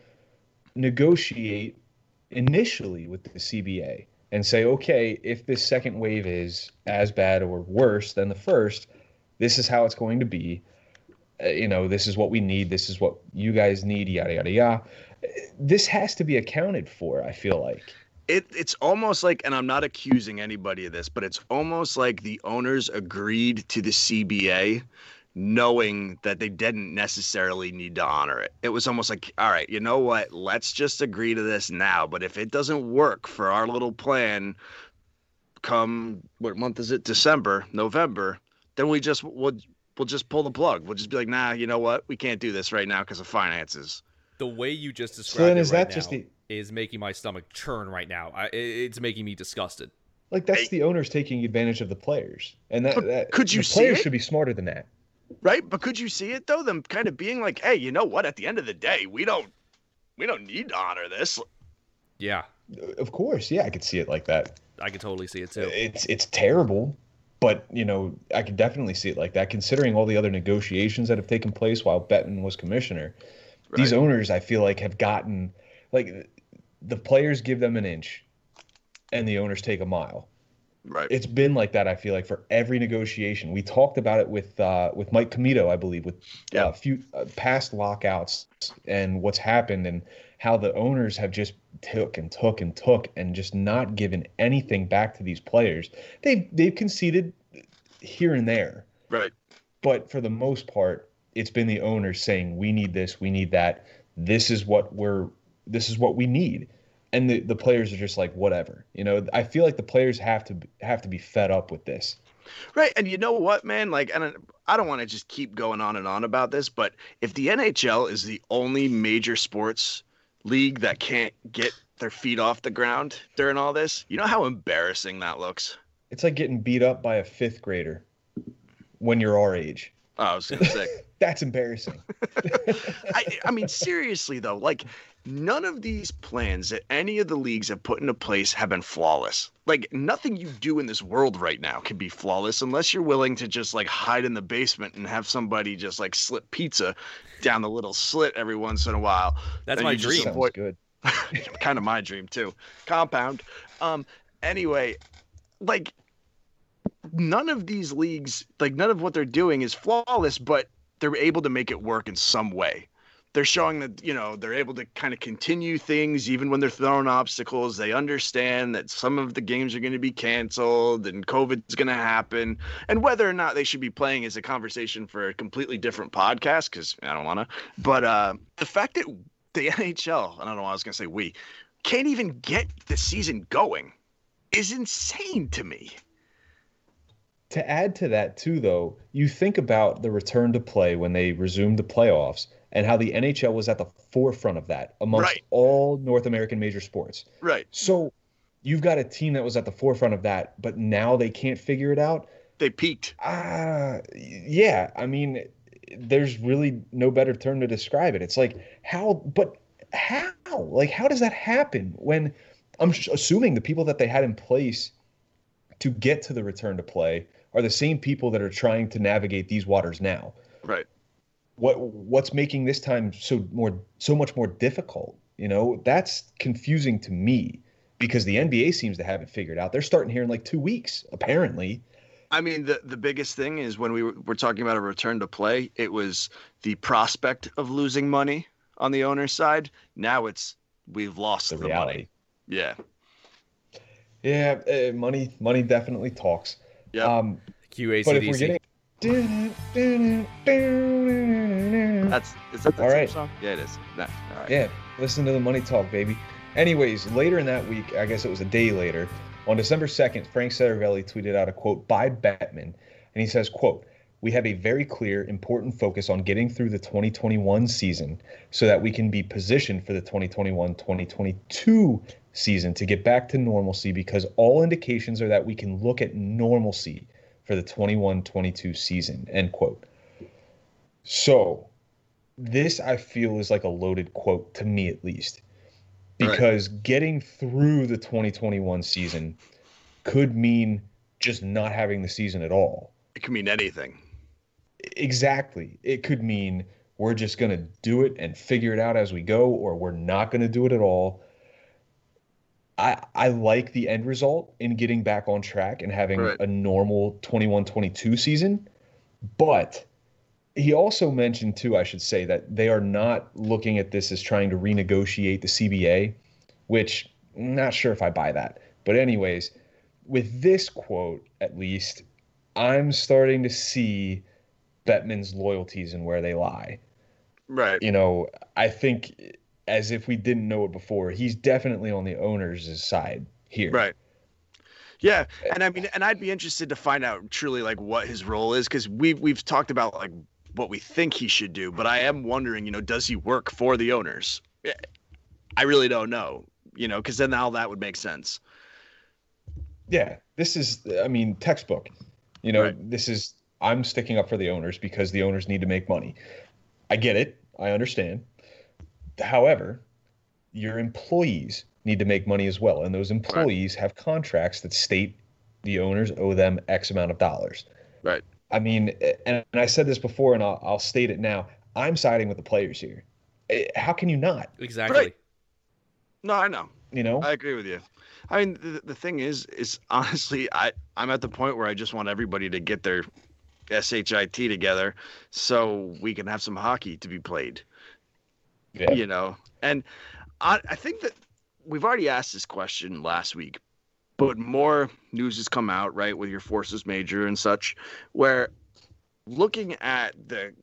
negotiate initially with the CBA and say, okay, if this second wave is as bad or worse than the first, this is how it's going to be. Uh, you know, this is what we need. This is what you guys need. Yada yada yada this has to be accounted for i feel like it it's almost like and I'm not accusing anybody of this, but it's almost like the owners agreed to the CBA knowing that they didn't necessarily need to honor it. It was almost like, all right, you know what? Let's just agree to this now, but if it doesn't work for our little plan come what month is it? December, November, then we just we'll we'll just pull the plug. We'll just be like, "Nah, you know what? We can't do this right now because of finances." The way you just so described then it is right that just the is making my stomach churn right now. I, it's making me disgusted. like that's Hey. the owners taking advantage of the players. And that, that could you the see players it? should be smarter than that. Right? But could you see it though? Them kind of being like hey you know what? At the end of the day we don't we don't need to honor this. Yeah, of course. Yeah i could see it like that. I could totally see it too. it's it's terrible. But you know i could definitely see it like that considering all the other negotiations that have taken place while Bettman was commissioner these owners i feel like have gotten like the players give them an inch and the owners take a mile right it's been like that. I feel like for every negotiation, we talked about it with uh, with Mike Comito, I believe, with Yeah. uh, few uh, past lockouts and what's happened and how the owners have just took and took and took and just not given anything back to these players. They've they've conceded here and there, right but for the most part, it's been the owners saying we need this, we need that. This is what we're this is what we need. And the, the players are just like whatever. You know, I feel like the players have to have to be fed up with this. right and you know what man like and I- i don't want to just keep going on and on about this but if the nhl is the only major sports league that can't get their feet off the ground during all this you know how embarrassing that looks It's like getting beat up by a fifth grader when you're our age. oh, i was gonna say That's embarrassing. I, I mean, seriously though, like none of these plans that any of the leagues have put into place have been flawless. Like nothing you do in this world right now can be flawless unless you're willing to just like hide in the basement and have somebody just like slip pizza down the little slit every once in a while. That's Then my dream. Sounds avoid- good. kind of my dream too. Compound. Um. Anyway, like none of these leagues, like none of what they're doing is flawless, but they're able to make it work in some way. They're showing that you know they're able to kind of continue things even when they're throwing obstacles. They understand that some of the games are going to be canceled and COVID's going to happen, and whether or not they should be playing is a conversation for a completely different podcast because I don't want to. But uh, the fact that the NHL, I don't know, I was going to say we, can't even get the season going is insane to me. To add to that, too, though, you think about the return to play when they resumed the playoffs and how the NHL was at the forefront of that amongst Right. all North American major sports. Right. So you've got a team that was at the forefront of that, but now they can't figure it out. They peaked. Ah, yeah. I mean, there's really no better term to describe it. It's like how, but how? Like, how does that happen when I'm assuming the people that they had in place to get to the return to play are the same people that are trying to navigate these waters now. Right. What what's making this time so more so much more difficult? You know, that's confusing to me because the NBA seems to have it figured out. They're starting here in like two weeks, apparently. I mean, the, the biggest thing is when we were, were talking about a return to play, it was the prospect of losing money on the owner's side. Now it's we've lost The the, reality. money. Yeah. Yeah, uh, money money definitely talks. Yep. Um, but if we're QACDC. getting That's is that the All same right. song? Yeah, it is. No, all right. yeah, listen to the money talk, baby. Anyways, later in that week, I guess it was a day later, on December 2nd, Frank Seravalli tweeted out a quote by Bettman, and he says, quote, we have a very clear, important focus on getting through the 2021 season so that we can be positioned for the 2021-2022 season to get back to normalcy because all indications are that we can look at normalcy for the 21-22 season, end quote. So, this I feel is like a loaded quote to me at least. Right. Because getting through the 2021 season could mean just not having the season at all. It can mean anything. Exactly. It could mean we're just going to do it and figure it out as we go, or we're not going to do it at all. I, I like the end result in getting back on track and having Right. a normal 21 22 season. But he also mentioned, too, I should say, that they are not looking at this as trying to renegotiate the CBA, which I'm not sure if I buy that. But, anyways, with this quote, at least, I'm starting to see Bettman's loyalties and where they lie. Right. You know, I think as if we didn't know it before, he's definitely on the owner's side here. Right. Yeah, and I mean, and I'd be interested to find out truly like what his role is because we've we've talked about like what we think he should do, but I am wondering, you know, does he work for the owners? Eh, I really don't know, you know, because then all that would make sense. Yeah, this is, I mean, textbook. You know, Right. this is, I'm sticking up for the owners because the owners need to make money. I get it. I understand. However, your employees need to make money as well. And those employees have contracts that state the owners owe them X amount of dollars. Right. I mean, and, and I said this before and I'll, I'll state it now. I'm siding with the players here. Eh, How can you not? Exactly. Right. No, I know. You know? I agree with you. I mean, the, the thing is, is honestly, I I'm at the point where I just want everybody to get their shit together so we can have some hockey to be played. Yeah. you know and I, I think that we've already asked this question last week but more news has come out right with your forces major and such where looking at the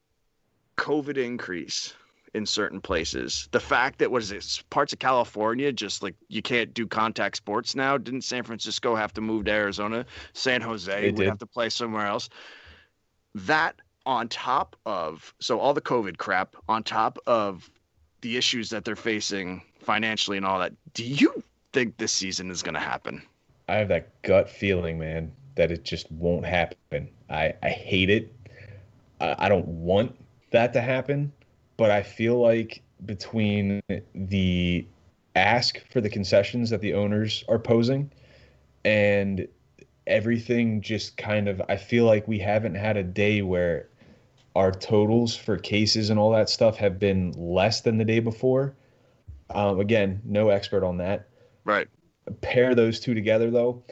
covid increase in certain places the fact that what is it parts of california just like you can't do contact sports now didn't san francisco have to move to arizona san jose They would did. have to play somewhere else that on top of so all the covid crap on top of the issues that they're facing financially and all that do you think this season is going to happen I have that gut feeling, man, that it just won't happen. I, I hate it. I, I don't want that to happen, but I feel like between the ask for the concessions that the owners are posing and everything just kind of I feel like we haven't had a day where our totals for cases and all that stuff have been less than the day before. Um, again, no expert on that. Right. Pair those two together though,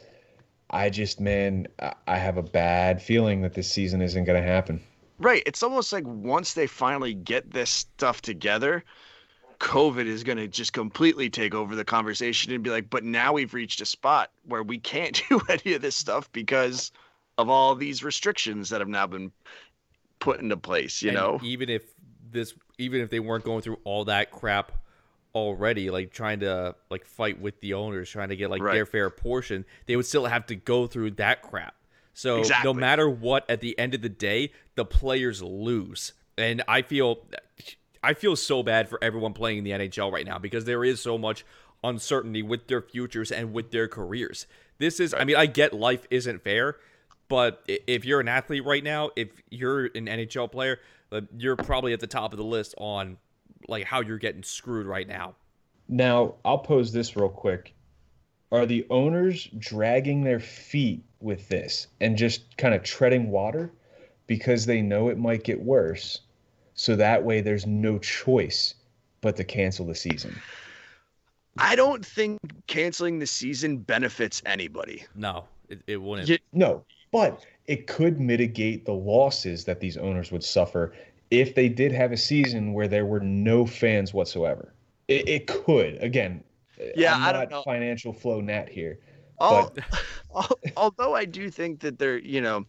I just man, I- I have a bad feeling that this season isn't going to happen. Right. It's almost like once they finally get this stuff together, COVID is going to just completely take over the conversation and be like, but now we've reached a spot where we can't do any of this stuff because of all these restrictions that have now been put into place, you And know? even if this, even if they weren't going through all that crap already, like trying to like fight with the owners, trying to get like Right. their fair portion, they would still have to go through that crap. So Exactly. no matter what, at the end of the day, the players lose, and I feel, I feel so bad for everyone playing in the NHL right now because there is so much uncertainty with their futures and with their careers. This is, I mean, I get life isn't fair, but if you're an athlete right now, if you're an NHL player, uh, you're probably at the top of the list on like how you're getting screwed right now. Now, I'll pose this real quick. Are the owners dragging their feet with this and just kind of treading water because they know it might get worse? So that way there's no choice but to cancel the season. I don't think canceling the season benefits anybody. No, it, it wouldn't. Yeah. No, but it could mitigate the losses that these owners would suffer if they did have a season where there were no fans whatsoever. It, it could. Again, Yeah, I'm I don't not know. financial flow nat here. Al- al- although I do think that they're, you know,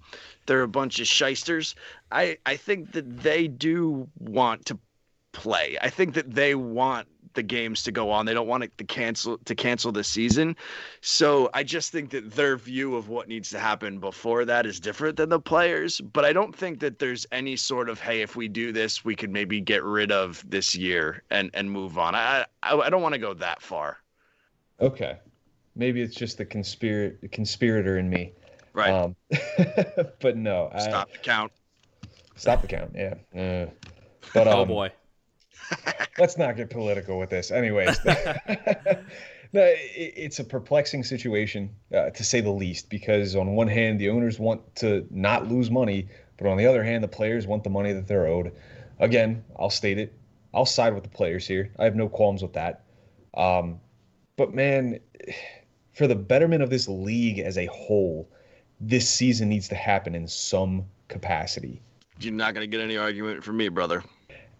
they're a bunch of shysters, I, I think that they do want to play. I think that they want the games to go on. They don't want it to cancel to cancel the season. So I just think that their view of what needs to happen before that is different than the players. But I don't think that there's any sort of hey, if we do this, we could maybe get rid of this year and and move on. I I, I don't want to go that far. Okay. Maybe it's just the conspirator conspirator in me. Right. Um, but no. I- Stop the count. Stop the count. Yeah. Uh, but um, oh boy. let's not get political with this. Anyways, no, it, it's a perplexing situation uh, to say the least. Because on one hand, the owners want to not lose money, but on the other hand, the players want the money that they're owed. Again, I'll state it. I'll side with the players here. I have no qualms with that. Um, but man, for the betterment of this league as a whole, this season needs to happen in some capacity. You're not going to get any argument from me, brother.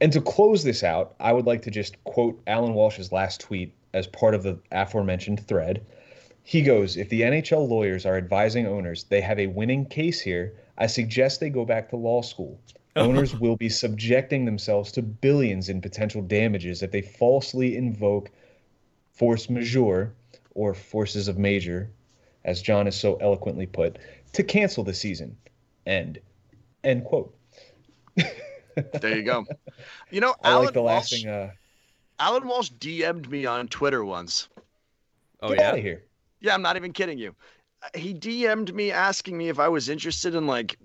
And to close this out, I would like to just quote Alan Walsh's last tweet as part of the aforementioned thread. He goes, If the NHL lawyers are advising owners they have a winning case here, I suggest they go back to law school. Owners will be subjecting themselves to billions in potential damages if they falsely invoke force majeure or forces of major, as John has so eloquently put, to cancel the season. End. End quote. There you go. You know, I Alan like the Walsh, lasting uh Alan Walsh DM'd me on Twitter once. Oh get yeah. out of here. Yeah, I'm not even kidding you. Uh, He DM'd me asking me if I was interested in like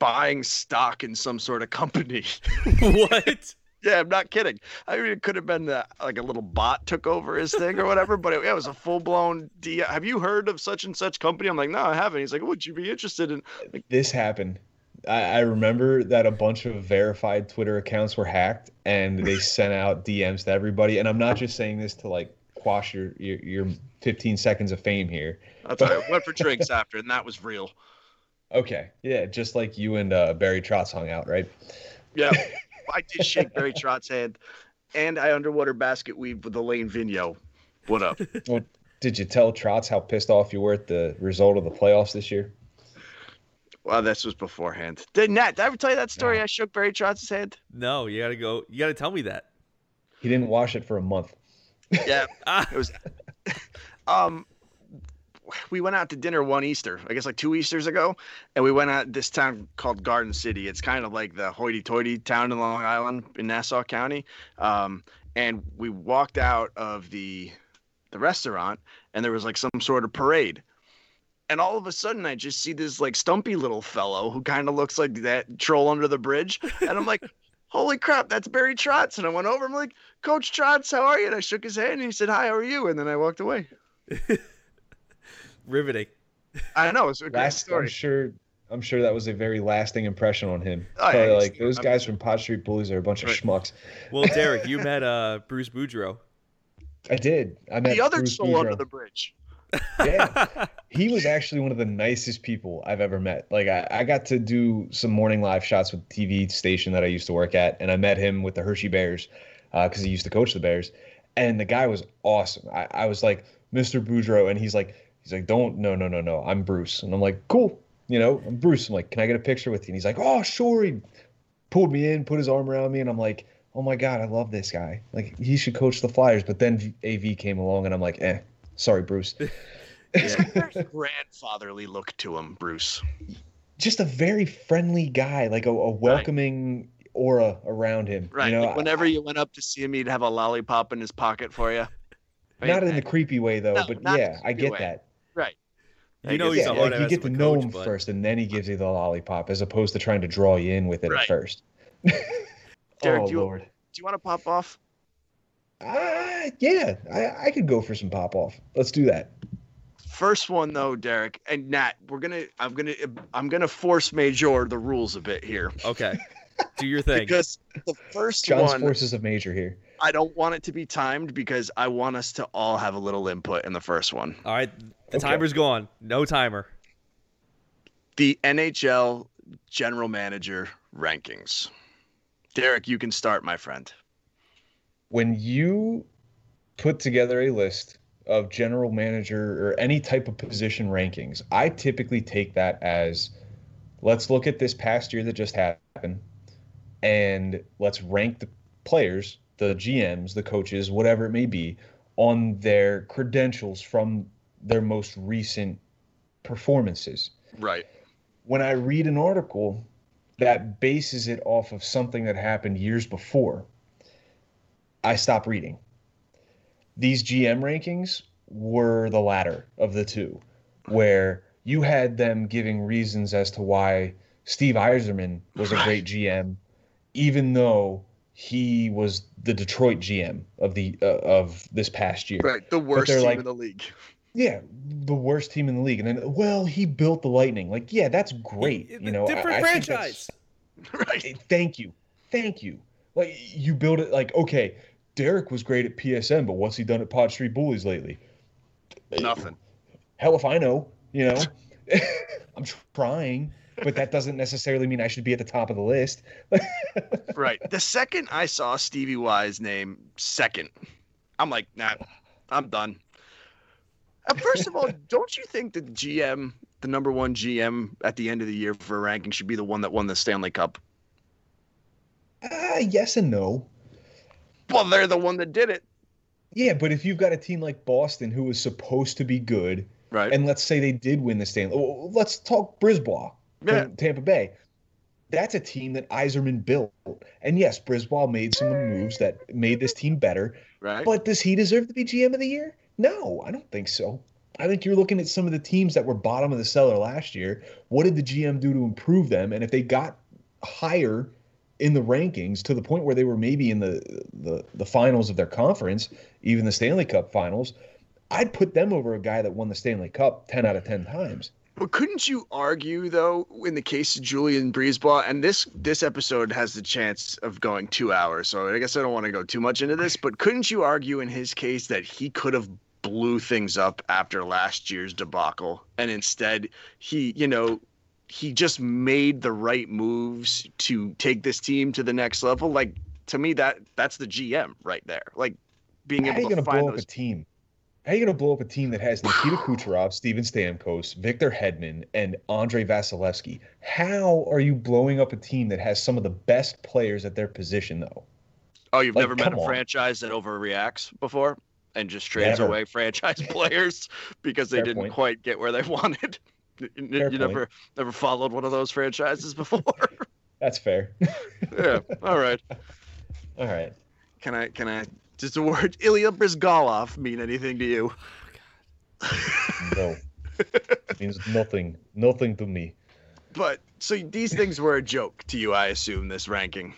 buying stock in some sort of company. what? Yeah, I'm not kidding. I mean, it could have been that like a little bot took over his thing or whatever, but it, yeah, it was a full blown DM. Have you heard of such and such company? I'm like, no, I haven't. He's like, would you be interested in? This happened. I, I remember that a bunch of verified Twitter accounts were hacked and they sent out DMs to everybody. And I'm not just saying this to like quash your your, your 15 seconds of fame here. That's why I went for drinks after, and that was real. Okay, yeah, just like you and uh, Barry Trotz hung out, right? Yeah, I did shake Barry Trotz's hand, and I underwater basket weave with Alain Vigneault. What up? Well, did you tell Trotz how pissed off you were at the result of the playoffs this year? Well, this was beforehand. Did Nat? Did I ever tell you that story? No. I shook Barry Trotz's hand. No, you gotta go. You gotta tell me that. He didn't wash it for a month. Yeah, Ah, it was. um, we went out to dinner one Easter, I guess like two Easters ago, and we went out this town called Garden City. It's kind of like the hoity-toity town in Long Island in Nassau County. Um, and we walked out of the the restaurant, and there was like some sort of parade. And all of a sudden, I just see this like stumpy little fellow who kind of looks like that troll under the bridge, and I'm like. holy crap, that's Barry Trotz. And I went over, I'm like, Coach Trotz, how are you? And I shook his hand and he said, hi, how are you? And then I walked away. Riveting. I know, it's a great Last, I'm sure. I'm sure that was a very lasting impression on him. Oh, yeah, like those I'm- guys from Pod Street Bullies are a bunch of schmucks. Well, Derrik, you met uh, Bruce Boudreau. I did. I met The other Bruce soul under the bridge. Yeah, he was actually one of the nicest people I've ever met. Like I, I got to do some morning live shots with TV station that I used to work at, and I met him with the Hershey Bears because he used to coach the Bears, and the guy was awesome. I, I was like, Mr. Boudreau, and he's like, he's like, don't, no, no, no, no, I'm Bruce, and I'm like, cool, you know, I'm Bruce. I'm like, can I get a picture with you? And he's like, oh, sure. He pulled me in, put his arm around me, and I'm like, oh my god, I love this guy. Like he should coach the Flyers. But then AV came along, and I'm like, eh, sorry, Bruce. Grandfatherly look to him, Bruce. just a very friendly guy, like a, a welcoming aura around him. Right. You know, like whenever you went up to see him, he'd have a lollipop in his pocket for you. I- not in the creepy way though, No, but yeah, I get way. that. Right. You know guess- he's yeah, a like you get of to know coach, him but- first, and then he gives you the lollipop, as opposed to trying to draw you in with it Right. at first. Derrik, oh do you- lord. Do you want to pop off? Uh, yeah, I, I could go for some pop off. Let's do that. First one though, Derrik and Nat, we're gonna I'm gonna I'm gonna force major the rules a bit here Okay. Do your thing. because the first John's one forces a major here. I don't want it to be timed because I want us to all have a little input in the first one. All right. The Okay. timer's gone. No timer. The NHL general manager rankings. Derrik, you can start, my friend. When you put together a list of general manager or any type of position rankings, I typically take that as let's look at this past year that just happened and let's rank the players, the GMs, the coaches, whatever it may be, on their credentials from their most recent performances. Right. When I read an article that bases it off of something that happened years before, I stop reading. These GM rankings were the latter of the two, where you had them giving reasons as to why Steve Yzerman was a great GM, even though he was the Detroit GM of the uh, of this past year. Right. The worst team like- in the league. Yeah, the worst team in the league, and then well, he built the Lightning. Like, yeah, that's great. You know, different I think that's- franchise. Right. Thank you, thank you. Like you build it. Like okay, Derrik was great at PSN, but what's he done at Pod Street Bullies lately? Nothing. Hell if I know. You know, I'm trying, but that doesn't necessarily mean I should be at the top of the list. Right. The second I saw Stevie Y's name, second, I'm like, nah, I'm done. Uh, first of all, don't you think that the GM, the number one GM at the end of the year for a ranking, should be the one that won the Stanley Cup? Ah, yes and no. Well, they're the one that did it, Yeah, but if you've got a team like Boston who was supposed to be good, right? and let's say they did win the Stanley. Let's talk BriseBois Yeah. Tampa Bay. That's a team that Yzerman built, and yes, BriseBois made some moves that made this team better. right. But does he deserve to be GM of the year? No, I don't think so. I think you're looking at some of the teams that were bottom of the cellar last year. What did the GM do to improve them? And if they got higher in the rankings to the point where they were maybe in the the, the finals of their conference, even the Stanley Cup finals, I'd put them over a guy that won the Stanley Cup 10 out of 10 times. But couldn't you argue though, in the case of Julien BriseBois, and this this episode has the chance of going two hours, so I guess I don't want to go too much into this, but couldn't you argue in his case that he could have blew things up after last year's debacle, and instead he, you know, he just made the right moves to take this team to the next level? Like to me, that that's the GM right there. Like being How are you able to find blow up those. a team? How are you going to blow up a team that has Nikita Kucherov, Steven Stamkos, Victor Hedman, and Andrei Vasilevskiy? How are you blowing up a team that has some of the best players at their position, though? Oh, you've Like, never met a on. franchise that overreacts before and just trades Never. away franchise players because they Fair didn't point. quite get where they wanted. You, you never never followed one of those franchises before. That's fair. yeah. All right. All right. Can I can I does the word Ilya Bryzgalov mean anything to you? Oh, no. it means nothing. Nothing to me. But so these things were a joke to you, I assume, this ranking.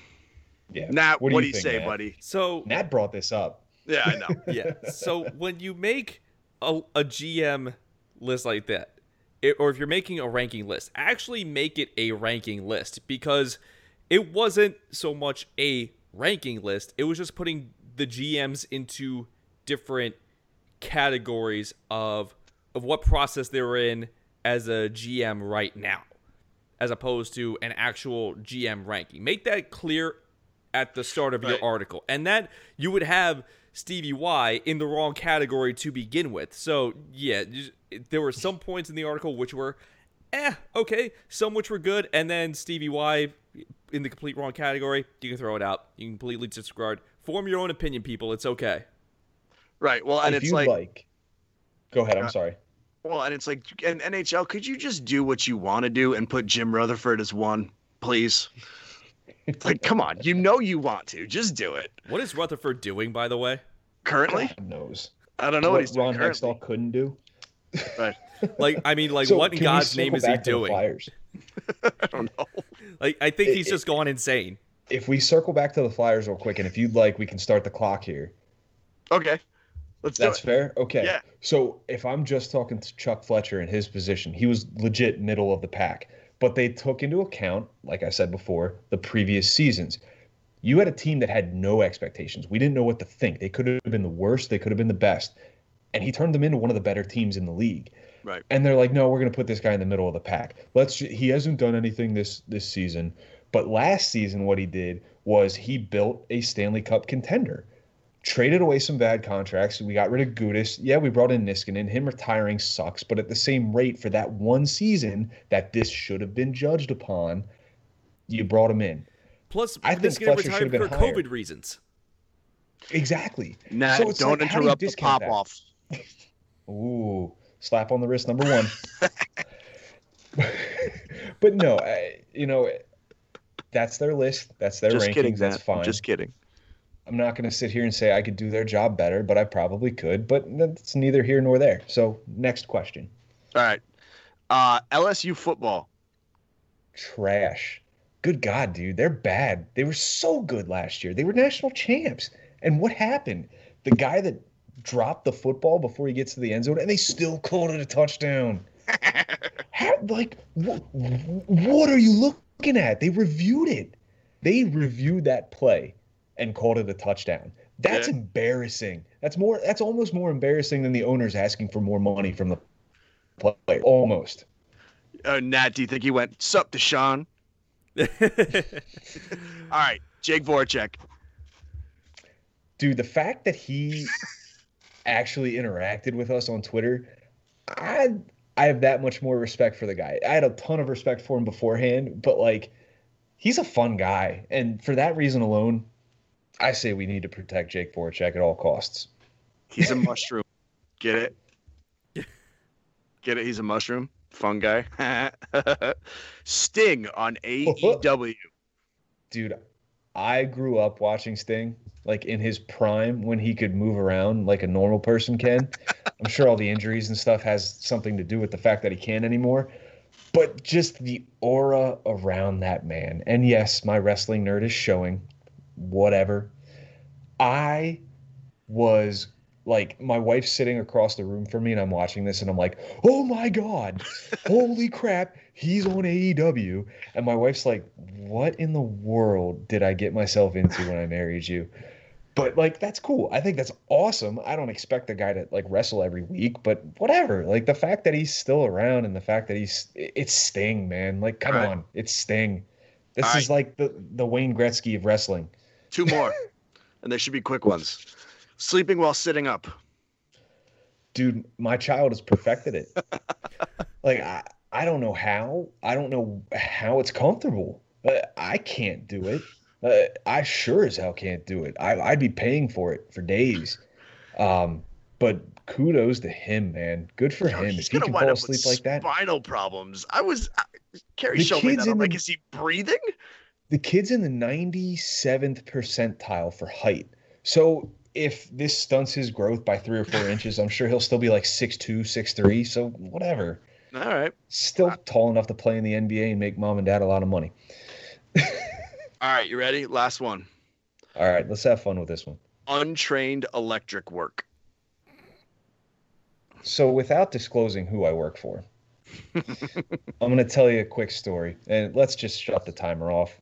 Yeah. Nat, what, do you, think, say, Nat? buddy? So Nat brought this up. Yeah, I know. yeah. So when you make a, a GM list like that, it, or if you're making a ranking list, actually make it a ranking list because it wasn't so much a ranking list. It was just putting the GMs into different categories of of what process they were in as a GM right now, as opposed to an actual GM ranking. Make that clear at the start of Right. your article, and that you would have Stevie Y in the wrong category to begin with. So yeah, there were some points in the article which were, eh, okay, some which were good, and then Stevie Y in the complete wrong category. You can throw it out. You can completely disregard. Form your own opinion, people. It's okay. Right. Well, and if it's you like, like, go ahead. Uh, I'm sorry. well, and it's like, and NHL, could you just do what you want to do and put Jim Rutherford as one, please? Like, come on, you know you want to, just do it. What is Rutherford doing, by the way? Currently, God knows. I don't know what, he's doing Ron currently. Hextall couldn't do. Right. Like, I mean, like, So, what in God's name is he back to the doing? I don't know. Like, I think It- he's it- just gone insane. If we circle back to the Flyers real quick, and if you'd like, we can start the clock here. Okay, let's do That's fair. Okay. Yeah. So if I'm just talking to Chuck Fletcher in his position, he was legit middle of the pack. But they took into account, like I said before, the previous seasons. You had a team that had no expectations. We didn't know what to think. They could have been the worst. They could have been the best. And he turned them into one of the better teams in the league. Right. And they're like, no, we're going to put this guy in the middle of the pack. Let's. ju- He hasn't done anything this this season, but last season what he did was he built a Stanley Cup contender traded away some bad contracts. We got rid of Gudas. Yeah, we brought in Niskanen. Him retiring sucks, but at the same rate for that one season that this should have been judged upon, you brought him in. Plus, I think guy Fletcher retired should have for higher. COVID reasons. Exactly. Nat, So don't like, how do interrupt the pop that? off. Ooh, slap on the wrist number one. but no, I, you know, that's their list. That's their Just rankings. kidding, that's fine. Just kidding. I'm not going to sit here and say I could do their job better, but I probably could. But that's neither here nor there. So next question. All right. Uh, LSU football. trash. Good God, dude, they're bad. They were so good last year. They were national champs. And what happened? The guy that dropped the football before he gets to the end zone, and they still called it a touchdown. How, like, wh- what are you looking at? They reviewed it. They reviewed that play and called it a touchdown. That's Yeah. embarrassing. That's more. That's almost more embarrassing than the owners asking for more money from the player. Almost. Uh, Nat, do you think he went sup to Sean? All right, Jake Voracek. dude the fact that he actually interacted with us on twitter i i have that much more respect for the guy i had a ton of respect for him beforehand but like he's a fun guy and for that reason alone i say we need to protect jake Voracek at all costs He's a mushroom. Get it? Get it? He's a mushroom. Fun guy. Sting on AEW. dude i grew up watching sting like in his prime when he could move around like a normal person can. I'm sure all the injuries and stuff has something to do with the fact that he can't anymore. But just the aura around that man. And yes my wrestling nerd is showing. Whatever. I was like my wife's sitting across the room from me and i'm watching this and i'm like oh my god holy crap he's on aew and my wife's like, "What in the world did I get myself into when I married you?" But like, that's cool. I think that's awesome. I don't expect the guy to like wrestle every week, but whatever. Like the fact that he's still around and the fact that he's it's Sting, man. Like, come Right. on, it's Sting. This All is like the the Wayne Gretzky of wrestling. Two more, and they should be quick ones. Sleeping while sitting up. dude, my child has perfected it. like I, I don't know how. I don't know how it's comfortable. Uh, I can't do it. Uh, I sure as hell can't do it. I, I'd be paying for it for days. Um, but kudos to him, man. Good for Yo, him. he's If he can wind fall up asleep with like that, spinal problems. I was uh, Carrie showed me that. I'm like, the- is he breathing? the kid's in the 97th percentile for height. So if this stunts his growth by three or four inches, I'm sure he'll still be like six two, six three. So whatever. All right. Still uh, tall enough to play in the NBA and make mom and dad a lot of money. All right, you ready? Last one. All right, let's have fun with this one. Untrained electric work. So, without disclosing who I work for, I'm going to tell you a quick story, and let's just shut the timer off.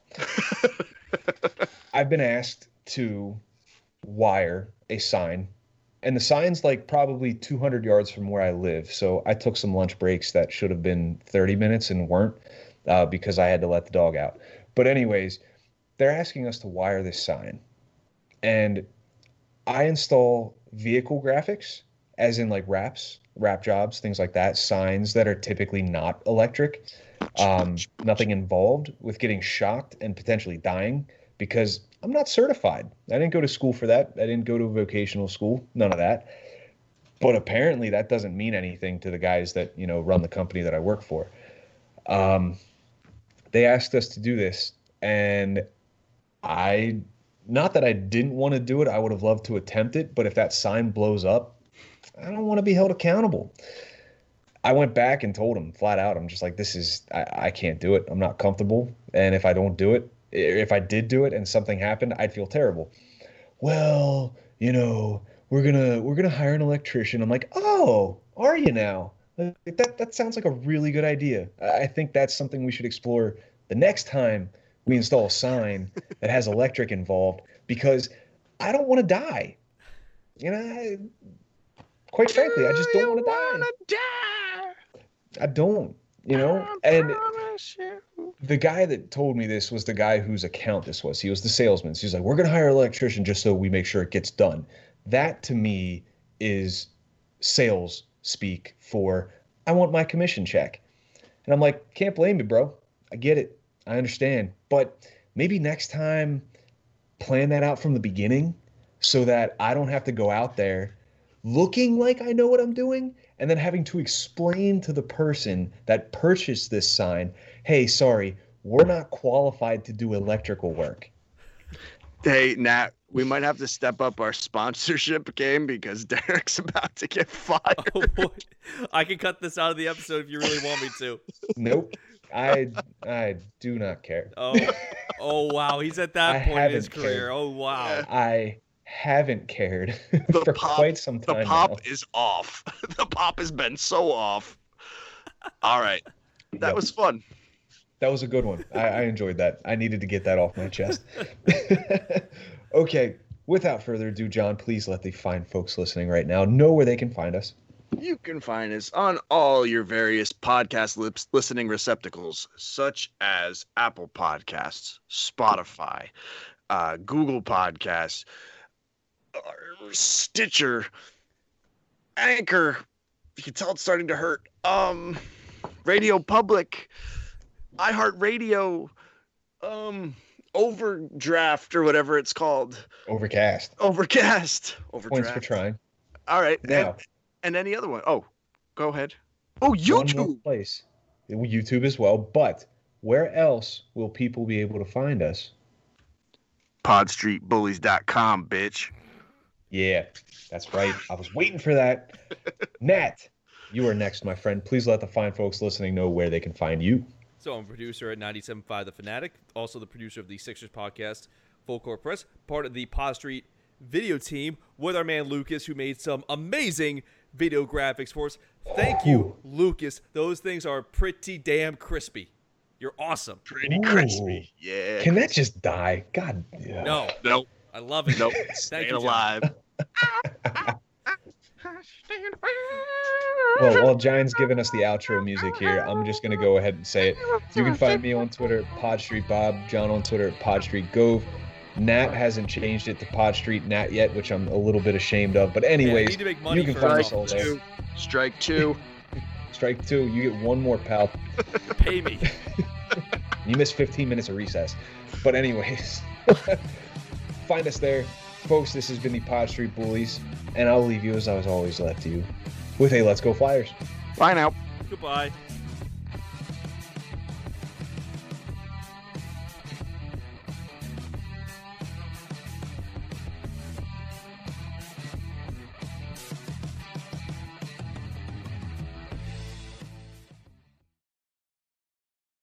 I've been asked to wire a sign, and the sign's like probably 200 yards from where I live. So, I took some lunch breaks that should have been 30 minutes and weren't uh, because I had to let the dog out. But, anyways, they're asking us to wire this sign, and I install vehicle graphics as in like wraps, wrap jobs, things like that, signs that are typically not electric. Um, nothing involved with getting shocked and potentially dying because I'm not certified. I didn't go to school for that. I didn't go to a vocational school, none of that. But apparently that doesn't mean anything to the guys that, you know, run the company that I work for. Um, they asked us to do this and I not that I didn't want to do it, I would have loved to attempt it, but if that sign blows up, I don't want to be held accountable. I went back and told him flat out, I'm just like, this is, I, I can't do it. I'm not comfortable. And if I don't do it, if I did do it and something happened, I'd feel terrible. Well, you know, we're gonna we're gonna hire an electrician. I'm like, oh, are you now? Like, that that sounds like a really good idea. I think that's something we should explore the next time we install a sign that has electric involved because I don't want to die. You know, I, quite frankly, I just don't want to die. Die. I don't, you know? And the guy that told me this was the guy whose account this was. He was the salesman. So he's like, we're going to hire an electrician just so we make sure it gets done. That to me is sales speak for, I want my commission check. And I'm like, can't blame you, bro. I get it. I understand. But maybe next time, plan that out from the beginning so that I don't have to go out there looking like I know what I'm doing and then having to explain to the person that purchased this sign, hey, sorry, we're not qualified to do electrical work. Hey, Nat, we might have to step up our sponsorship game because Derrik's about to get fired. Oh boy. I can cut this out of the episode if you really want me to. Nope. I I do not care. Oh, oh wow, he's at that I point in his career. cared. Oh wow. I haven't cared The for pop- quite some time. The pop now. is off. The pop has been so off. All right. That Yep. was fun. That was a good one. I, I enjoyed that. I needed to get that off my chest. okay, without further ado, John, please let the fine folks listening right now know where they can find us. You can find us on all your various podcast lips listening receptacles, such as Apple Podcasts, Spotify, uh, Google Podcasts, Stitcher, Anchor. You can tell it's starting to hurt. Um, Radio Public, iHeartRadio, um, Overdraft or whatever it's called. Overcast. Overcast. Overdraft. Points for trying. All right. and- Now, and any other one. Oh, go ahead. Oh, one more YouTube. place. YouTube as well. But where else will people be able to find us? Podstreetbullies.com, bitch. Yeah, that's right. I was waiting for that. Nat, you are next, my friend. Please let the fine folks listening know where they can find you. So I'm a producer at 97.5 The Fanatic, also the producer of the Sixers podcast, Full Court Press, part of the Pod Street video team with our man Lucas, who made some amazing video graphics for us. Thank you, Lucas. Those things are pretty damn crispy. You're awesome. Pretty Ooh. crispy. Yeah. Can that just die? God. yeah. No, Nope. I love it. Nope. Thank Staying you, alive. Well, while Giant's giving us the outro music here, I'm just gonna go ahead and say it. You can find me on Twitter, Pod Street Bob, John on Twitter, Pod Street Gove. Nat hasn't changed it to Pod Street Nat yet, which I'm a little bit ashamed of. But Yeah, anyways, need to make money you can find us all there. Two. Strike two. Strike two, you get one more pal. Pay me. You missed 15 minutes of recess. But anyways, find us there. Folks, this has been the Pod Street Bullies, and I'll leave you as I was always left you with a Let's Go Flyers. Bye now. Goodbye.